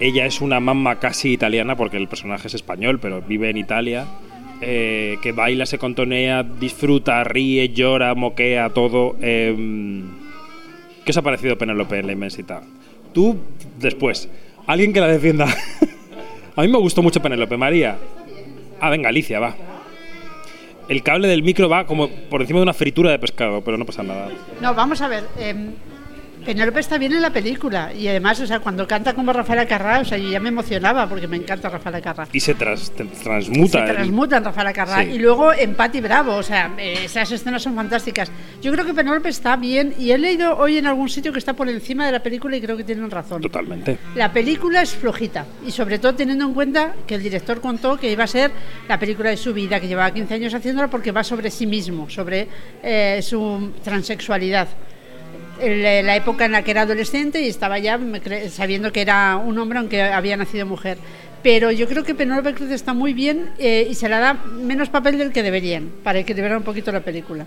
Ella es una mamá casi italiana porque el personaje es español, pero vive en Italia. Eh, que baila, se contonea, disfruta, ríe, llora, moquea, todo. eh, ¿Qué os ha parecido Penélope en La Inmensità? Tú, después. Alguien que la defienda. [LAUGHS] a mí me gustó mucho Penélope. María. Ah, venga, Alicia, va. El cable del micro va como por encima de una fritura de pescado, pero no pasa nada. No, vamos a ver. em, Penélope está bien en la película y además, o sea, cuando canta como Rafael Carrá, o sea, yo ya me emocionaba porque me encanta Rafael Carrá. Y se tras- transmuta. Se transmuta en Rafael Carrá. Sí. Y luego en Patti Bravo, o sea, eh, esas escenas son fantásticas. Yo creo que Penélope está bien y he leído hoy en algún sitio que está por encima de la película y creo que tienen razón. Totalmente. La película es flojita y sobre todo teniendo en cuenta que el director contó que iba a ser la película de su vida, que llevaba 15 años haciéndola porque va sobre sí mismo, sobre eh, su transexualidad. Eh, la época en la que era adolescente y estaba ya sabiendo que era un hombre aunque había nacido mujer. Pero yo creo que Penélope Cruz está muy bien eh, y se le da menos papel del que deberían, para equilibrar un poquito la película.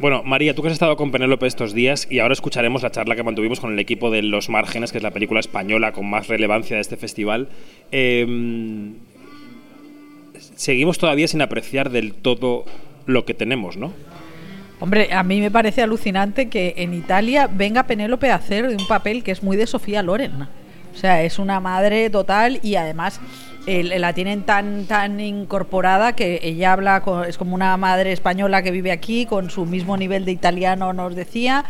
Bueno, María, tú que has estado con Penélope estos días y ahora escucharemos la charla que mantuvimos con el equipo de Los Márgenes, que es la película española con más relevancia de este festival. Eh, seguimos todavía sin apreciar del todo lo que tenemos, ¿no? Hombre, a mí me parece alucinante que en Italia venga Penélope a hacer un papel que es muy de Sofía Loren. O sea, es una madre total y además la tienen tan tan incorporada que ella habla co- es como una madre española que vive aquí con su mismo nivel de italiano nos decía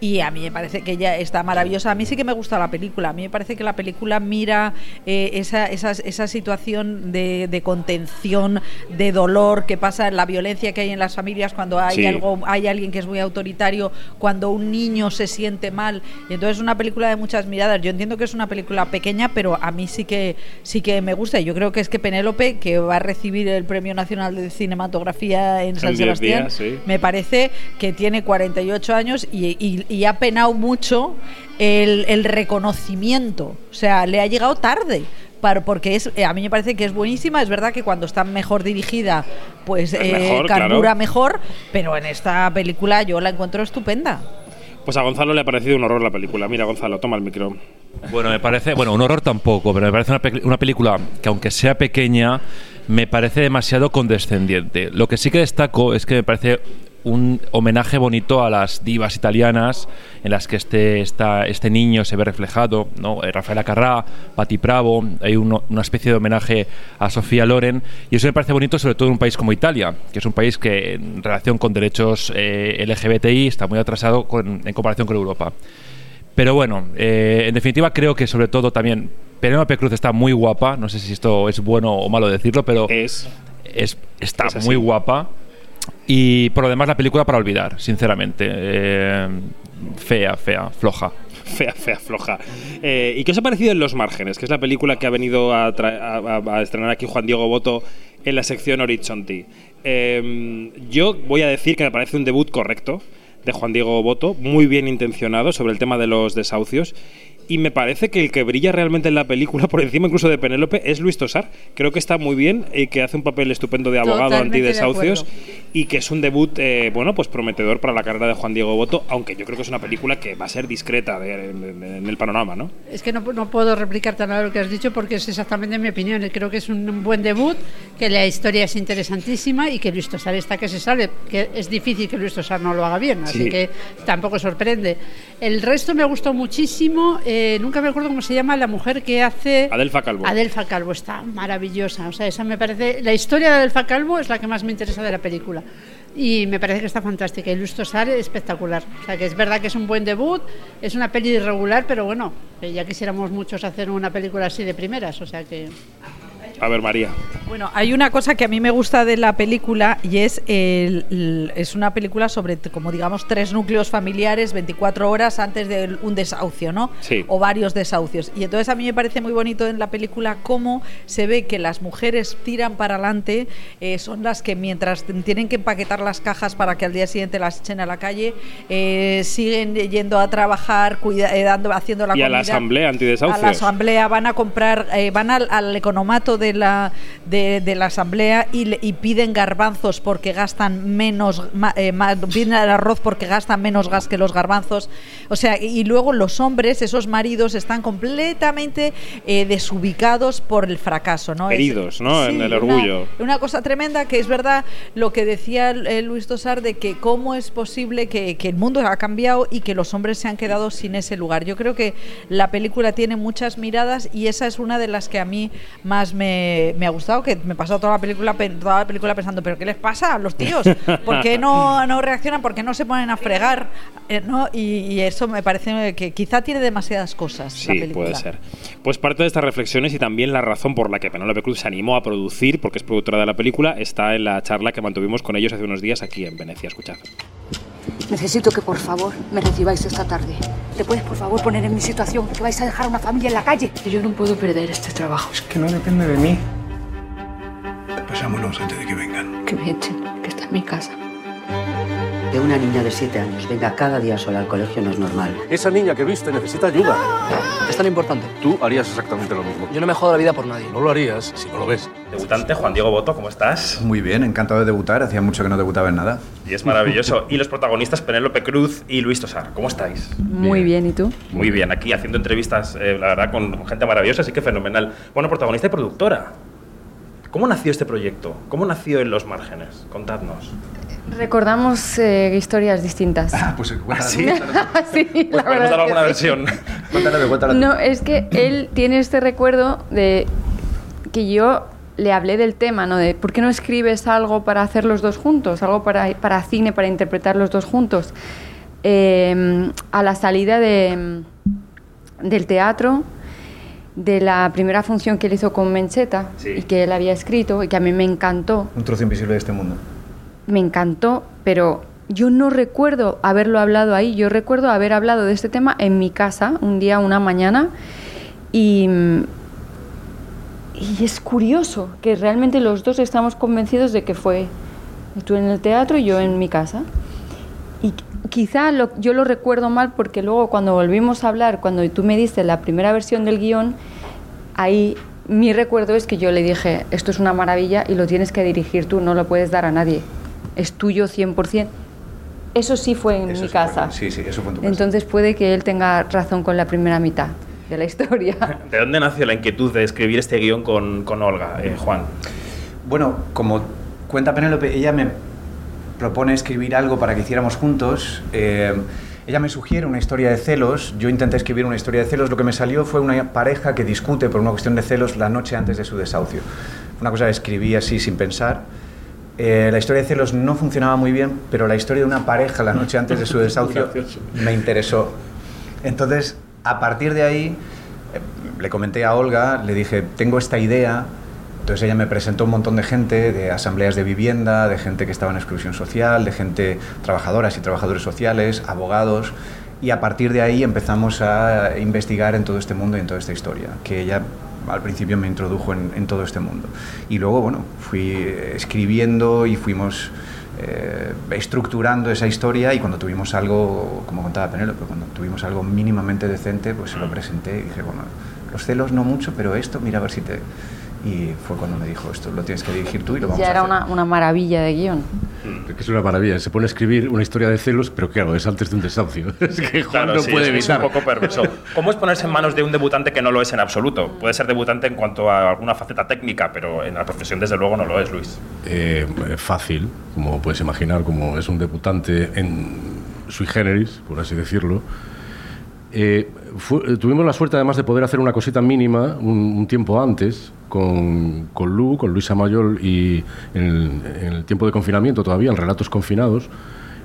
y a mí me parece que ella está maravillosa. A mí sí que me gusta la película a mí me parece que la película mira eh, esa, esa, esa situación de, de contención de dolor que pasa la violencia que hay en las familias cuando hay Sí. algo hay alguien que es muy autoritario cuando un niño se siente mal. Y entonces es una película de muchas miradas. Yo entiendo que es una película pequeña pero a mí sí que sí que me gusta yo creo que es que Penélope que va a recibir el premio nacional de cinematografía en San En 10 Sebastián días, sí. me parece que tiene 48 años y, y- y ha penado mucho el, el reconocimiento o sea le ha llegado tarde porque es eh, a mí me parece que es buenísima es verdad que cuando está mejor dirigida pues Es eh, mejor, carbura claro. mejor pero en esta película yo la encuentro estupenda Pues a Gonzalo le ha parecido un horror la película. Mira, Gonzalo, toma el micro. Bueno, me parece, bueno, un horror tampoco, pero me parece una, una película que aunque sea pequeña, me parece demasiado condescendiente. Lo que sí que destaco es que me parece un homenaje bonito a las divas italianas en las que este, esta- este niño se ve reflejado, ¿no? Eh, Rafaela Carrà, Patti Bravo, hay uno- una especie de homenaje a Sofía Loren y eso me parece bonito sobre todo en un país como Italia, que es un país que en relación con derechos eh, LGBTI está muy atrasado con- en comparación con Europa. Pero bueno, eh, en definitiva creo que sobre todo también Penélope Cruz está muy guapa. No sé si esto es bueno o malo decirlo, pero es, está es muy guapa. Y por lo demás la película para olvidar, sinceramente. Eh, fea, fea, floja. [LAUGHS] Fea, fea, floja. Eh, ¿Y qué os ha parecido en Los Márgenes? Que es la película que ha venido a, a- a- estrenar aquí Juan Diego Boto en la sección Horizonti. Eh, yo voy a decir que me parece un debut correcto de Juan Diego Boto, muy bien intencionado sobre el tema de los desahucios. Y me parece que el que brilla realmente en la película, por encima incluso de Penélope, es Luis Tosar. Creo que está muy bien y que hace un papel estupendo de abogado de antidesahucios acuerdo. y que es un debut, eh, bueno, pues prometedor para la carrera de Juan Diego Boto, aunque yo creo que es una película que va a ser discreta de- de- de- en el panorama, ¿no? Es que no, no puedo replicar tan nada lo que has dicho porque es exactamente mi opinión. Creo que es un buen debut, que la historia es interesantísima y que Luis Tosar está que se sale, que es difícil que Luis Tosar no lo haga bien, así Sí. que tampoco sorprende. El resto me gustado muchísimo. eh, nunca me acuerdo cómo se llama la mujer que hace. Adelfa Calvo. Adelfa Calvo está maravillosa. O sea, esa me parece. La historia de Adelfa Calvo es la que más me interesa de la película. Y me parece que está fantástica. Y Tosar espectacular. O sea, que es verdad que es un buen debut. Es una peli irregular, pero bueno, ya quisiéramos muchos hacer una película así de primeras. O sea que. A ver, María. Bueno, hay una cosa que a mí me gusta de la película y es el, el- es una película sobre como digamos tres núcleos familiares 24 horas antes de un desahucio, ¿no? Sí. O varios desahucios. Y entonces a mí me parece muy bonito en la película cómo se ve que las mujeres tiran para adelante, eh, son las que mientras tienen que empaquetar las cajas para que al día siguiente las echen a la calle, eh, siguen yendo a trabajar, cuida- eh, haciendo la Y a la comida. asamblea antidesahucios. A la asamblea van a comprar, eh, van al, al economato de la, de, de la asamblea y, y piden garbanzos porque gastan menos, eh, piden el arroz porque gastan menos gas que los garbanzos. O sea, y, luego los hombres, esos maridos, están completamente eh, desubicados por el fracaso, ¿no? Es- Heridos, ¿no? En Sí, el una- orgullo. Una, cosa tremenda que es verdad lo que decía eh, Luis Tosar de que cómo es posible que, que el mundo ha cambiado y que los hombres se han quedado sin ese lugar. Yo creo que la película tiene muchas miradas y esa es una de las que a mí más me, me ha gustado, que me he pasado toda la película toda la película pensando, pero ¿qué les pasa a los tíos? ¿Por qué no, no reaccionan? ¿Por qué no se ponen a fregar? Eh, ¿no? y, y eso me parece que quizá tiene demasiadas cosas Sí, puede ser. Pues parte de estas reflexiones y también la razón por la que Penélope Cruz se animó a producir, porque es productora de la película, está en la charla que mantuvimos con ellos hace unos días aquí en Venecia. Escuchad. Necesito que por favor me recibáis esta tarde. ¿Te puedes por favor poner en mi situación? Que vais a dejar una familia en la calle. Yo no puedo perder este trabajo. Que no depende de mí. Pasámonos antes de que vengan. Que me echen, que está en mi casa. Que una niña de 7 años venga cada día sola al colegio no es normal. Esa niña que viste necesita ayuda. Es tan importante. Tú harías exactamente lo mismo. Yo no me jodo la vida por nadie. No lo harías si no lo ves. Debutante Juan Diego Boto, ¿cómo estás? Muy bien, encantado de debutar. Hacía mucho que no debutaba en nada. Y es maravilloso. y los protagonistas Penélope Cruz y Luis Tosar, ¿cómo estáis? Muy bien, ¿y tú? Muy bien, aquí haciendo entrevistas, eh, la verdad, con, con gente maravillosa, así que fenomenal. Bueno, protagonista y productora. ¿Cómo nació este proyecto? ¿Cómo nació en Los Márgenes? Contadnos. Recordamos eh, historias distintas. Ah, pues [LAUGHS] ¿Sí? sí, Pues [LAUGHS] la podemos dar alguna sí. versión. [LAUGHS] Cuéntala. tú. No, es que él tiene este recuerdo de que yo le hablé del tema, ¿no? De por qué no escribes algo para hacer los dos juntos, algo para, para cine, para interpretar los dos juntos. Eh, a la salida de, del teatro, de la primera función que él hizo con Mencheta Sí. y que él había escrito y que a mí me encantó, Un trozo invisible de este mundo. Me encantó, pero yo no recuerdo haberlo hablado ahí. Yo recuerdo haber hablado de este tema en mi casa, un día, una mañana, y, es curioso que realmente los dos estamos convencidos de que fue tú en el teatro y yo en mi casa. Y quizá lo- yo lo recuerdo mal porque luego cuando volvimos a hablar, cuando tú me diste la primera versión del guion, ahí mi recuerdo es que yo le dije, esto es una maravilla y lo tienes que dirigir tú, no lo puedes dar a nadie. Es tuyo 100%. Eso sí fue en Eso mi sí casa. fue- sí, sí, eso fue en tu casa. Entonces puede que él tenga razón con la primera mitad de la historia. [LAUGHS] ¿De dónde nació la inquietud de escribir este guion con, con Olga, eh, Juan? Bueno, como cuenta Penélope, ella me propone escribir algo para que hiciéramos juntos. eh, ella me sugiere una historia de celos. Yo intenté escribir una historia de celos. Lo que me salió fue una pareja que discute por una cuestión de celos la noche antes de su desahucio. Una cosa que escribí así sin pensar. Eh, la historia de celos no funcionaba muy bien, pero la historia de una pareja la noche antes de su [LAUGHS] desahucio me interesó. Entonces, a partir de ahí, eh, le comenté a Olga, le dije, tengo esta idea. Entonces ella me presentó un montón de gente, de asambleas de vivienda, de gente que estaba en exclusión social, de gente, trabajadoras y trabajadores sociales, abogados. Y a partir de ahí empezamos a investigar en todo este mundo y en toda esta historia, que ella al principio me introdujo en, todo este mundo. Y luego, bueno, fui eh, escribiendo y fuimos eh, estructurando esa historia y cuando tuvimos algo, como contaba Penélope, cuando tuvimos algo mínimamente decente, pues se lo presenté y dije, bueno, los celos no mucho, pero esto, mira a ver si te... Y fue cuando me dijo, esto lo tienes que dirigir tú y lo vamos ya a era hacer. una, una maravilla de guion. Que es una maravilla. Se pone a escribir una historia de celos, pero claro, es antes de un desahucio. [LAUGHS] Es que Juan Claro, no sí, puede es, es evitar. un poco perverso. [LAUGHS] ¿Cómo es ponerse en manos de un debutante que no lo es en absoluto? Puede ser debutante en cuanto a alguna faceta técnica, pero en la profesión desde luego no lo es, Luis. Eh, fácil, como puedes imaginar, como es un debutante en sui generis, por así decirlo. Eh, fu- eh, tuvimos la suerte además de poder hacer una cosita mínima un, un tiempo antes con, con Lu, con Luisa Mayol y en el, en el tiempo de confinamiento todavía, en Relatos Confinados,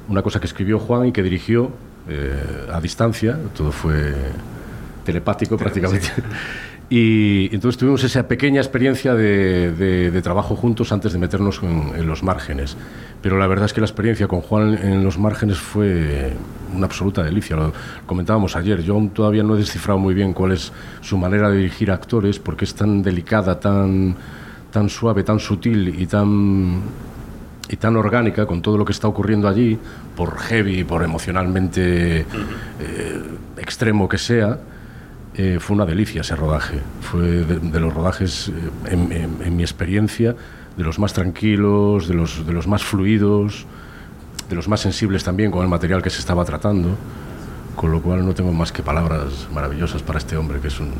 una cosa que escribió Juan y que dirigió eh, a distancia, todo fue telepático prácticamente. Y entonces tuvimos esa pequeña experiencia de, de- de trabajo juntos antes de meternos en, en los márgenes. Pero la verdad es que la experiencia con Juan en los márgenes fue una absoluta delicia. Lo comentábamos ayer. Yo aún todavía no he descifrado muy bien cuál es su manera de dirigir actores, porque es tan delicada, tan, tan suave, tan sutil y tan y tan orgánica con todo lo que está ocurriendo allí, por heavy, por emocionalmente eh, extremo que sea, eh, fue una delicia ese rodaje. Fue de, de los rodajes, eh, en, en- en mi experiencia, de los más tranquilos, de los, de los más fluidos, de los más sensibles también con el material que se estaba tratando. Con lo cual no tengo más que palabras maravillosas para este hombre, que es un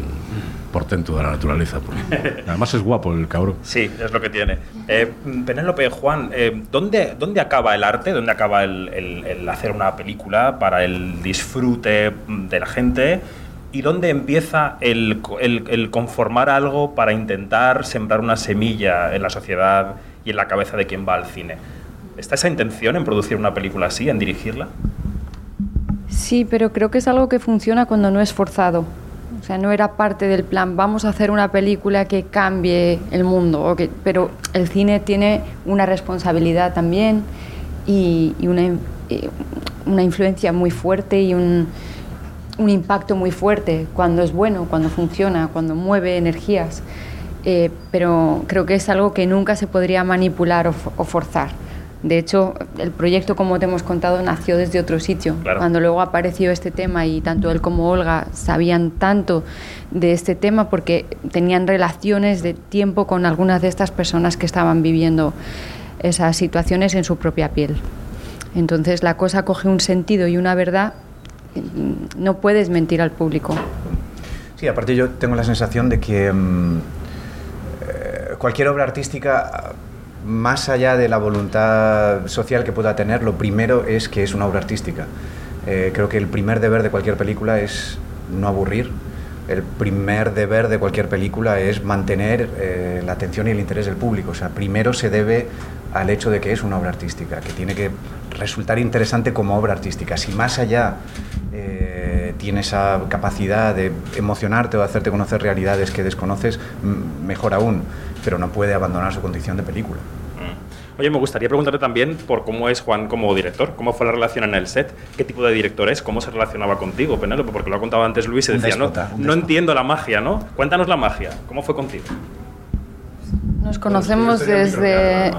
portento de la naturaleza. [LAUGHS] Además es guapo el cabrón. Sí, es lo que tiene. Eh, Penélope, Juan, eh, ¿dónde, ¿dónde acaba el arte? ¿Dónde acaba el, el- el hacer una película para el disfrute de la gente? ¿Y dónde empieza el, co- el- el conformar algo para intentar sembrar una semilla en la sociedad y en la cabeza de quien va al cine? ¿Está esa intención en producir una película así, en dirigirla? Sí, pero creo que es algo que funciona cuando no es forzado. O sea, no era parte del plan, vamos a hacer una película que cambie el mundo. pero el cine tiene una responsabilidad también y, eh, una influencia muy fuerte y un, un impacto muy fuerte cuando es bueno, cuando funciona, cuando mueve energías. Eh, pero creo que es algo que nunca se podría manipular o, fo- o forzar. De hecho, el proyecto, como te hemos contado, nació desde otro sitio. Cuando luego apareció este tema y tanto él como Olga sabían tanto de este tema porque tenían relaciones de tiempo con algunas de estas personas que estaban viviendo esas situaciones en su propia piel. Entonces la cosa coge un sentido y una verdad. No puedes mentir al público. Sí, aparte yo tengo la sensación de que mm, eh, cualquier obra artística, más allá de la voluntad social que pueda tener, lo primero es que es una obra artística. Eh, creo que el primer deber de cualquier película es no aburrir. El primer deber de cualquier película es mantener eh, la atención y el interés del público. O sea, primero se debe al hecho de que es una obra artística, que tiene que resultar interesante como obra artística. Si más allá eh, tiene esa capacidad de emocionarte o de hacerte conocer realidades que desconoces, mejor aún, pero no puede abandonar su condición de película. Oye, me gustaría preguntarte también por cómo es Juan como director, cómo fue la relación en el set, qué tipo de director es, cómo se relacionaba contigo, Penélope, porque lo ha contado antes Luis y decía, déspota, no, no entiendo la magia, ¿no? Cuéntanos la magia, ¿cómo fue contigo? Nos conocemos desde...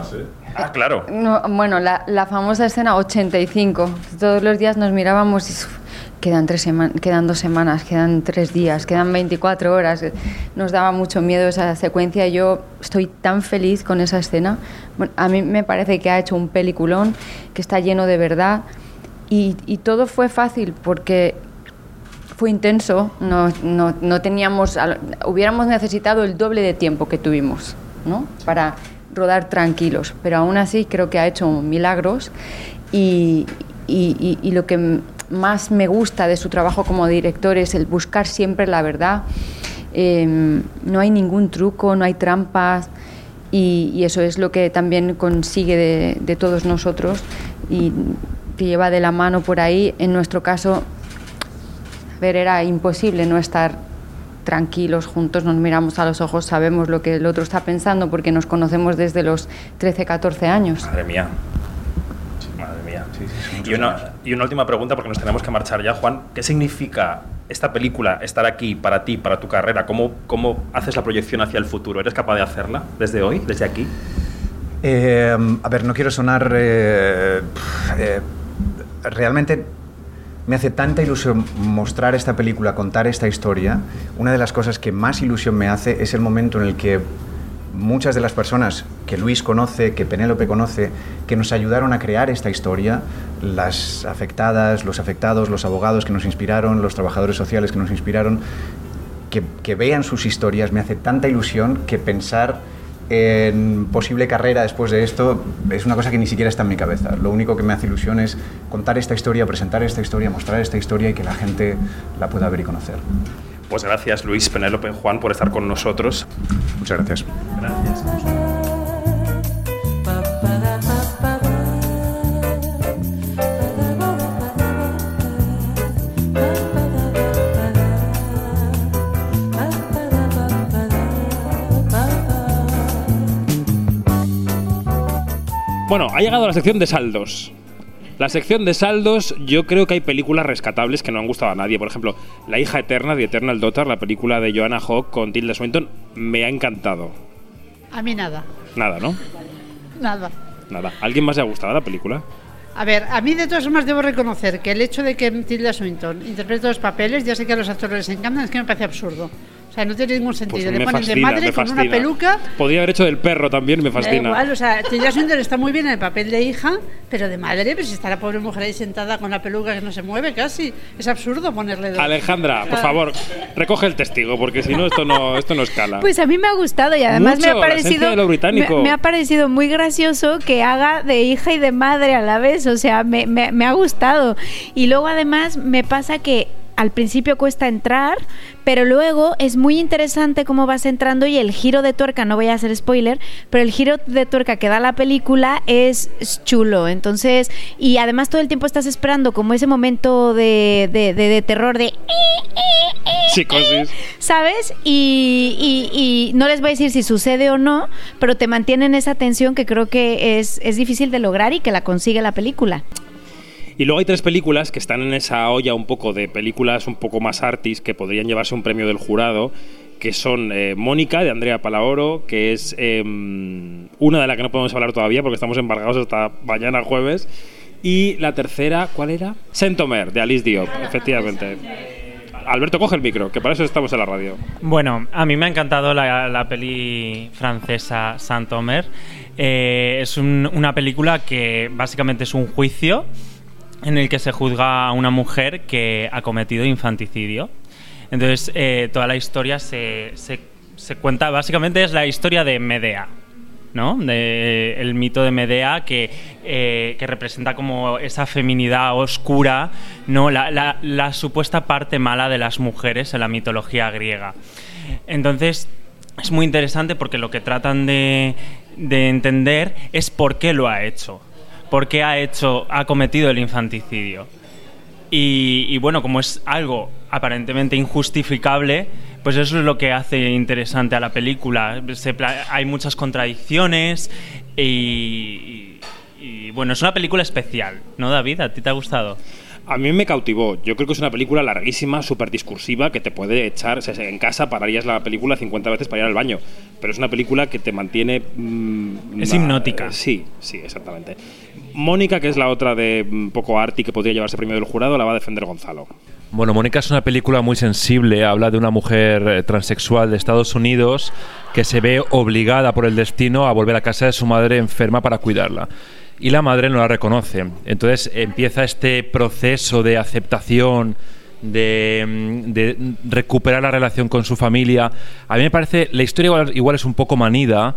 Ah, claro. No, bueno, la, la famosa escena 85. Todos los días nos mirábamos y quedan, tres quedan dos semanas, quedan tres días, quedan 24 horas. Nos daba mucho miedo esa secuencia. Yo estoy tan feliz con esa escena. Bueno, a mí me parece que ha hecho un peliculón, que está lleno de verdad. Y, y todo fue fácil porque fue intenso. No, no, no teníamos, hubiéramos necesitado el doble de tiempo que tuvimos ¿no? para rodar tranquilos. Pero aún así creo que ha hecho milagros y, y- y- lo que más me gusta de su trabajo como director es el buscar siempre la verdad. Eh, no hay ningún truco, no hay trampas. Y, eso es lo que también consigue de, de todos nosotros y que lleva de la mano por ahí. En nuestro caso, a ver, era imposible no estar tranquilos juntos, nos miramos a los ojos, sabemos lo que el otro está pensando porque nos conocemos desde los 13, 14 años. Madre mía. Y una última pregunta, porque nos tenemos que marchar ya, Juan. ¿Qué significa esta película, estar aquí para ti, para tu carrera? ¿Cómo, ¿Cómo haces la proyección hacia el futuro? ¿Eres capaz de hacerla desde hoy, desde aquí? Eh, a ver, no quiero sonar... eh, eh, realmente me hace tanta ilusión mostrar esta película, contar esta historia. Una de las cosas que más ilusión me hace es el momento en el que muchas de las personas que Luis conoce, que Penélope conoce, que nos ayudaron a crear esta historia, las afectadas, los afectados, los abogados que nos inspiraron, los trabajadores sociales que nos inspiraron, que, vean sus historias, me hace tanta ilusión que pensar en posible carrera después de esto es una cosa que ni siquiera está en mi cabeza. Lo único que me hace ilusión es contar esta historia, presentar esta historia, mostrar esta historia y que la gente la pueda ver y conocer. Pues gracias Luis, Penélope, Juan por estar con nosotros. Muchas gracias. Gracias. Bueno, ha llegado la sección de saldos. La sección de saldos, yo creo que hay películas rescatables que no han gustado a nadie. Por ejemplo, La hija eterna de Eternal Daughter, la película de Joanna Hawke con Tilda Swinton, me ha encantado. A mí nada, Nada, ¿no? nada. Nada. ¿A ¿Alguien más le ha gustado la película? A ver, a mí de todas formas debo reconocer que el hecho de que Tilda Swinton interprete los papeles, ya sé que a los actores les encantan, es que me parece absurdo. O sea, no tiene ningún sentido. Pues Le me ponen fascina, de madre con una peluca. Podría haber hecho del perro también, me fascina. igual, o sea, Tilda Swinton está muy bien en el papel de hija, pero de madre, pues si está la pobre mujer ahí sentada con la peluca que no se mueve casi. Es absurdo ponerle dos. Alejandra, por favor, recoge el testigo, porque si no, esto no, esto no escala. Pues a mí me ha gustado y además me ha parecido de lo británico. Me, me ha parecido muy gracioso que haga de hija y de madre a la vez, o sea, me, me- me ha gustado. Y luego además me pasa que al principio cuesta entrar, pero luego es muy interesante cómo vas entrando y el giro de tuerca, no voy a hacer spoiler, pero el giro de tuerca que da la película es, chulo. Entonces, y además todo el tiempo estás esperando como ese momento de, de- de- de terror de Psicosis. ¿sabes? Y, y- y no les voy a decir si sucede o no, pero te mantienen esa tensión que creo que es, es difícil de lograr y que la consigue la película. Y luego hay tres películas que están en esa olla un poco de películas un poco más artis que podrían llevarse un premio del jurado, que son eh, Mónica de Andrea Palaoro, que es eh, una de la que no podemos hablar todavía porque estamos embargados hasta mañana jueves. Y la tercera, ¿cuál era? Saint-Omer, de Alice Diop, efectivamente. Alberto, coge el micro, que para eso estamos en la radio. Bueno, a mí me ha encantado la, la peli francesa Saint-Omer. Eh, es un- una película que básicamente es un juicio en el que se juzga a una mujer que ha cometido infanticidio. Entonces, eh, toda la historia se, se- cuenta, básicamente es la historia de Medea. ¿no? De, el mito de Medea que, eh, que representa como esa feminidad oscura, ¿no? La, la- la supuesta parte mala de las mujeres en la mitología griega. Entonces, es muy interesante porque lo que tratan de, de entender es por qué lo ha hecho. ¿Por qué ha hecho, ha cometido el infanticidio? Y, bueno, como es algo aparentemente injustificable, pues eso es lo que hace interesante a la película. Hay muchas contradicciones y, y- y, bueno, es una película especial, ¿no, David? ¿A ti te ha gustado? A mí me cautivó. Yo creo que es una película larguísima, súper discursiva, que te puede echar o sea, en casa, pararías la película 50 veces para ir al baño. Pero es una película que te mantiene... mm, Es ma- hipnótica. Sí, sí, exactamente. Mónica, que es la otra de mm, poco arty que podría llevarse premio del jurado, la va a defender Gonzalo. Bueno, Mónica es una película muy sensible. Habla de una mujer eh, transexual de Estados Unidos que se ve obligada por el destino a volver a casa de su madre enferma para cuidarla. Y la madre no la reconoce. Entonces empieza este proceso de aceptación, de, mm, de recuperar la relación con su familia. A mí me parece, la historia igual, igual es un poco manida,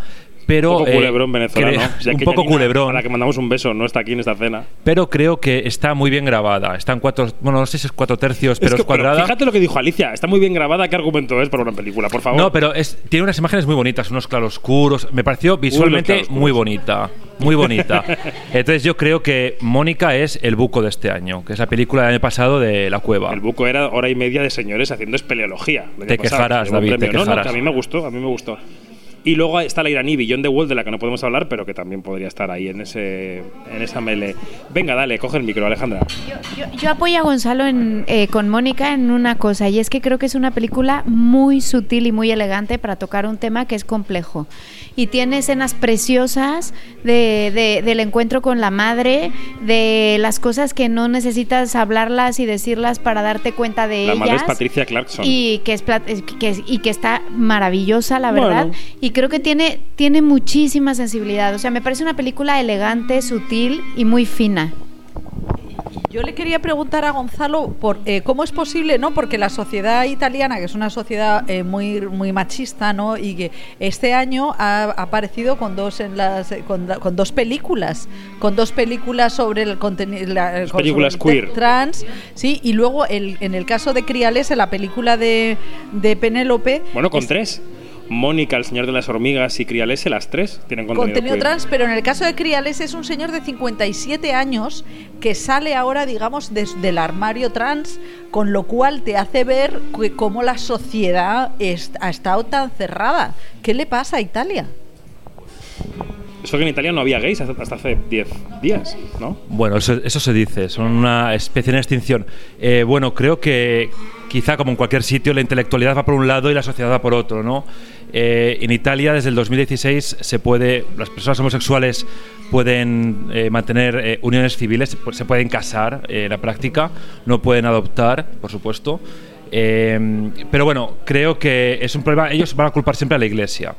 pero... un poco eh, culebrón venezolano. O sea, un que poco Yanina, culebrón. A la que mandamos un beso, no está aquí en esta cena. Pero creo que está muy bien grabada. Está en cuatro, bueno, no sé si es cuatro tercios, pero es, que- cuadrada. fíjate lo que dijo Alicia, está muy bien grabada, ¿qué argumento es para una película? Por favor. No, pero es, tiene unas imágenes muy bonitas, unos claroscuros. Me pareció visualmente claroscuros. muy bonita. Muy bonita. [LAUGHS] Entonces yo creo que Mónica es el buco de este año, que es la película del año pasado de La Cueva. El buco era hora y media de señores haciendo espeleología. Te pasado, quejarás, David, te premio. No, no, quejarás. que a mí me gustó, a mí me gustó. Y luego está la iraní Beyond the Wall, de la que no podemos hablar, pero que también podría estar ahí en ese en esa mele. Venga, dale, coge el micro, Alejandra. Yo, yo apoyo a Gonzalo en, eh, con Mónica en una cosa, y es que creo que es una película muy sutil y muy elegante para tocar un tema que es complejo. Y tiene escenas preciosas de, de- del encuentro con la madre, de las cosas que no necesitas hablarlas y decirlas para darte cuenta de La ellas. madre es Patricia Clarkson. Y que, es, que y que está maravillosa, la Bueno. verdad. Y creo que tiene, tiene muchísima sensibilidad. O sea, me parece una película elegante, sutil y muy fina. Yo le quería preguntar a Gonzalo por eh, cómo es posible, ¿no? Porque la sociedad italiana, que es una sociedad eh, muy muy machista, ¿no? Y que este año ha aparecido con dos en las con, con dos películas, con dos películas sobre el contenido películas queer. trans, sí, y luego el, en el caso de Criales, en la película de, de Penélope, Bueno, con es- tres. Mónica, el señor de las hormigas y Crialese, las tres tienen contenido, contenido queer. trans, pero en el caso de Criales es un señor de 57 años que sale ahora, digamos, des- del armario trans, con lo cual te hace ver que cómo la sociedad ha estado tan cerrada. ¿Qué le pasa a Italia? Eso que en Italia no había gays hasta hace 10 días, ¿no? Bueno, eso, eso se dice, son una especie en extinción. Eh, bueno, creo que quizá como en cualquier sitio la intelectualidad va por un lado y la sociedad va por otro, ¿no? Eh, en Italia desde el 2016 se puede, las personas homosexuales pueden eh, mantener eh, uniones civiles, se pueden casar eh, en la práctica, no pueden adoptar, por supuesto. Eh, pero bueno, creo que es un problema, ellos van a culpar siempre a la iglesia.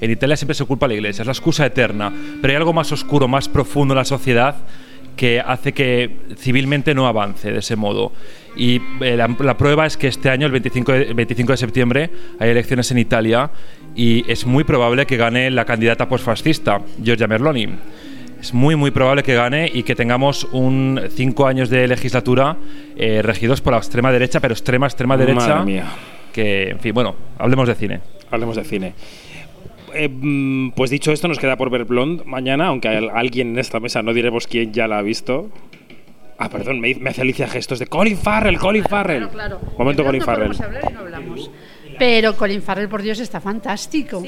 En Italia siempre se culpa a la iglesia, es la excusa eterna. Pero hay algo más oscuro, más profundo en la sociedad que hace que civilmente no avance de ese modo. Y eh, la, la prueba es que este año, el 25 de, 25 de septiembre, hay elecciones en Italia y es muy probable que gane la candidata posfascista, Giorgia Merloni. Es muy, muy probable que gane y que tengamos un cinco años de legislatura eh, regidos por la extrema derecha, pero extrema, extrema derecha. Madre mía. Que, en fin, bueno, hablemos de cine. Hablemos de cine. Eh, mm, pues dicho esto, nos queda por ver Blonde mañana, aunque al- alguien en esta mesa, no diremos quién ya la ha visto. Ah, perdón, me, me hace Alicia gestos de Colin Farrell, Colin Farrell. Claro. Momento De Colin no Farrell. podemos hablar y no hablamos. Pero Colin Farrell, por Dios, está fantástico.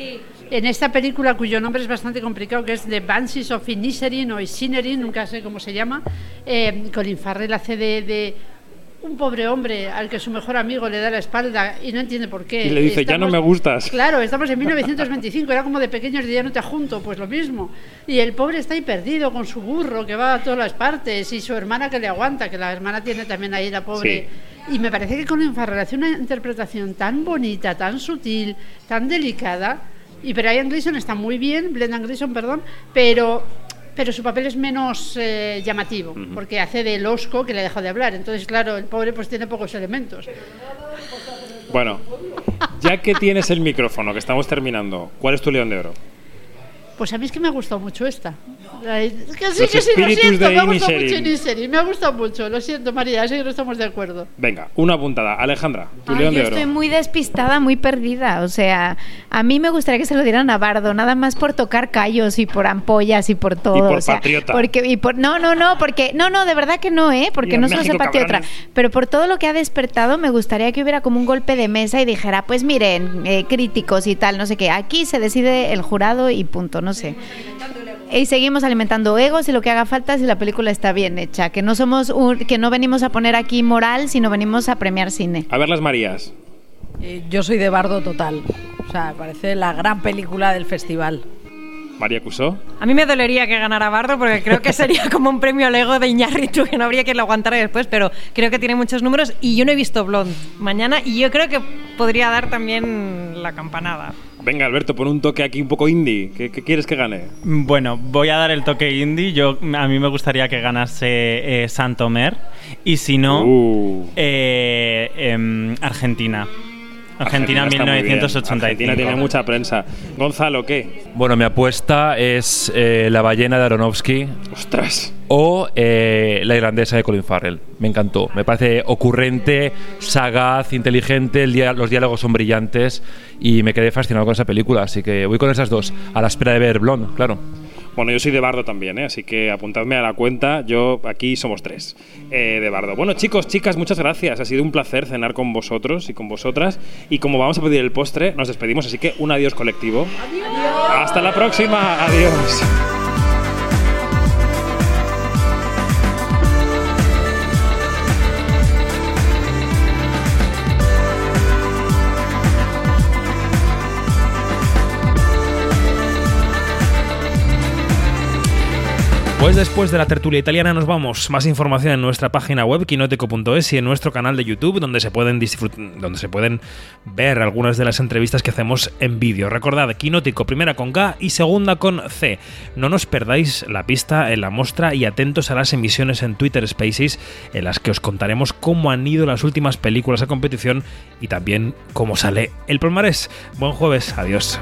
En esta película, cuyo nombre es bastante complicado, que es The Banshees of Inisherin o Isinerin, nunca sé cómo se llama, eh, Colin Farrell hace de, de un pobre hombre al que su mejor amigo le da la espalda y no entiende por qué. Y le dice, ya no me gustas. Claro, estamos en 1925, era como de pequeños de ya no te junto, pues lo mismo. Y el pobre está ahí perdido con su burro que va a todas las partes y su hermana que le aguanta, que la hermana tiene también ahí la pobre. Y me parece que Farrell hace una interpretación tan bonita, tan sutil, tan delicada. Y Brian Gleason está muy bien, Brendan Gleason, perdón, pero, pero su papel es menos eh, llamativo, porque hace de losco que le ha dejado de hablar. Entonces, claro, el pobre pues tiene pocos elementos. Bueno, ya que tienes el micrófono, que estamos terminando, ¿cuál es tu león de oro? Pues a mí es que me ha gustado mucho esta. Es que sí, Los que sí, lo espíritus siento, de me ha gustado Inisherin. mucho Inisherin, me ha gustado mucho, lo siento María, sé que no estamos de acuerdo. Venga, una puntada. Alejandra, tu Ay, león yo de oro. estoy muy despistada, muy perdida. O sea, a mí me gustaría que se lo dieran a Bardo, nada más por tocar callos y por ampollas y por todo. por o sea, patriota. Porque, y por, no, no, no, porque, no, no, de verdad que no, ¿eh? Porque Y no solo México, se patriota. cabrones. Pero por todo lo que ha despertado, me gustaría que hubiera como un golpe de mesa y dijera, pues miren, eh, críticos y tal, no sé qué. Aquí se decide el jurado y punto, no sé. Y seguimos alimentando egos y lo que haga falta si la película está bien hecha. Que no somos un- que no venimos a poner aquí moral, sino venimos a premiar cine. A ver las Marías. Eh, yo soy de Bardo total. O sea, me parece la gran película del festival. María Cusó. A mí me dolería que ganara Bardo porque creo que sería como un premio al ego de Iñárritu que no habría quien lo aguantara después, pero creo que tiene muchos números y yo no he visto Blonde mañana y yo creo que podría dar también la campanada. Venga, Alberto, pon un toque aquí un poco indie. ¿Qué, qué quieres que gane? Bueno, voy a dar el toque indie. Yo, a mí me gustaría que ganase eh, Santomer. Y si no, Uh. eh, em, Argentina. Argentina, bien. 1985. Argentina tiene mucha prensa. Gonzalo, ¿qué? Bueno, mi apuesta es eh, La ballena de Aronofsky. ¡Ostras! O eh, La irlandesa de Colin Farrell. Me encantó. Me parece ocurrente, sagaz, inteligente. el dia- los diálogos son brillantes. Y me quedé fascinado con esa película. Así que voy con esas dos. A la espera de ver Blonde, claro. Bueno, yo soy de Bardo también, ¿eh? así que apuntadme a la cuenta. Yo aquí somos tres eh, de Bardo. Bueno, chicos, chicas, muchas gracias. Ha sido un placer cenar con vosotros y con vosotras. Y como vamos a pedir el postre, nos despedimos. Así que un adiós colectivo. Hasta la próxima. Adiós. Pues después de la tertulia italiana nos vamos. Más información en nuestra página web quinoteco.es y en nuestro canal de YouTube donde se pueden donde se pueden ver algunas de las entrevistas que hacemos en vídeo. Recordad, Quinótico primera con K y segunda con C. No nos perdáis la pista en la muestra y atentos a las emisiones en Twitter Spaces en las que os contaremos cómo han ido las últimas películas a competición y también cómo sale el palmarés. Buen jueves, adiós.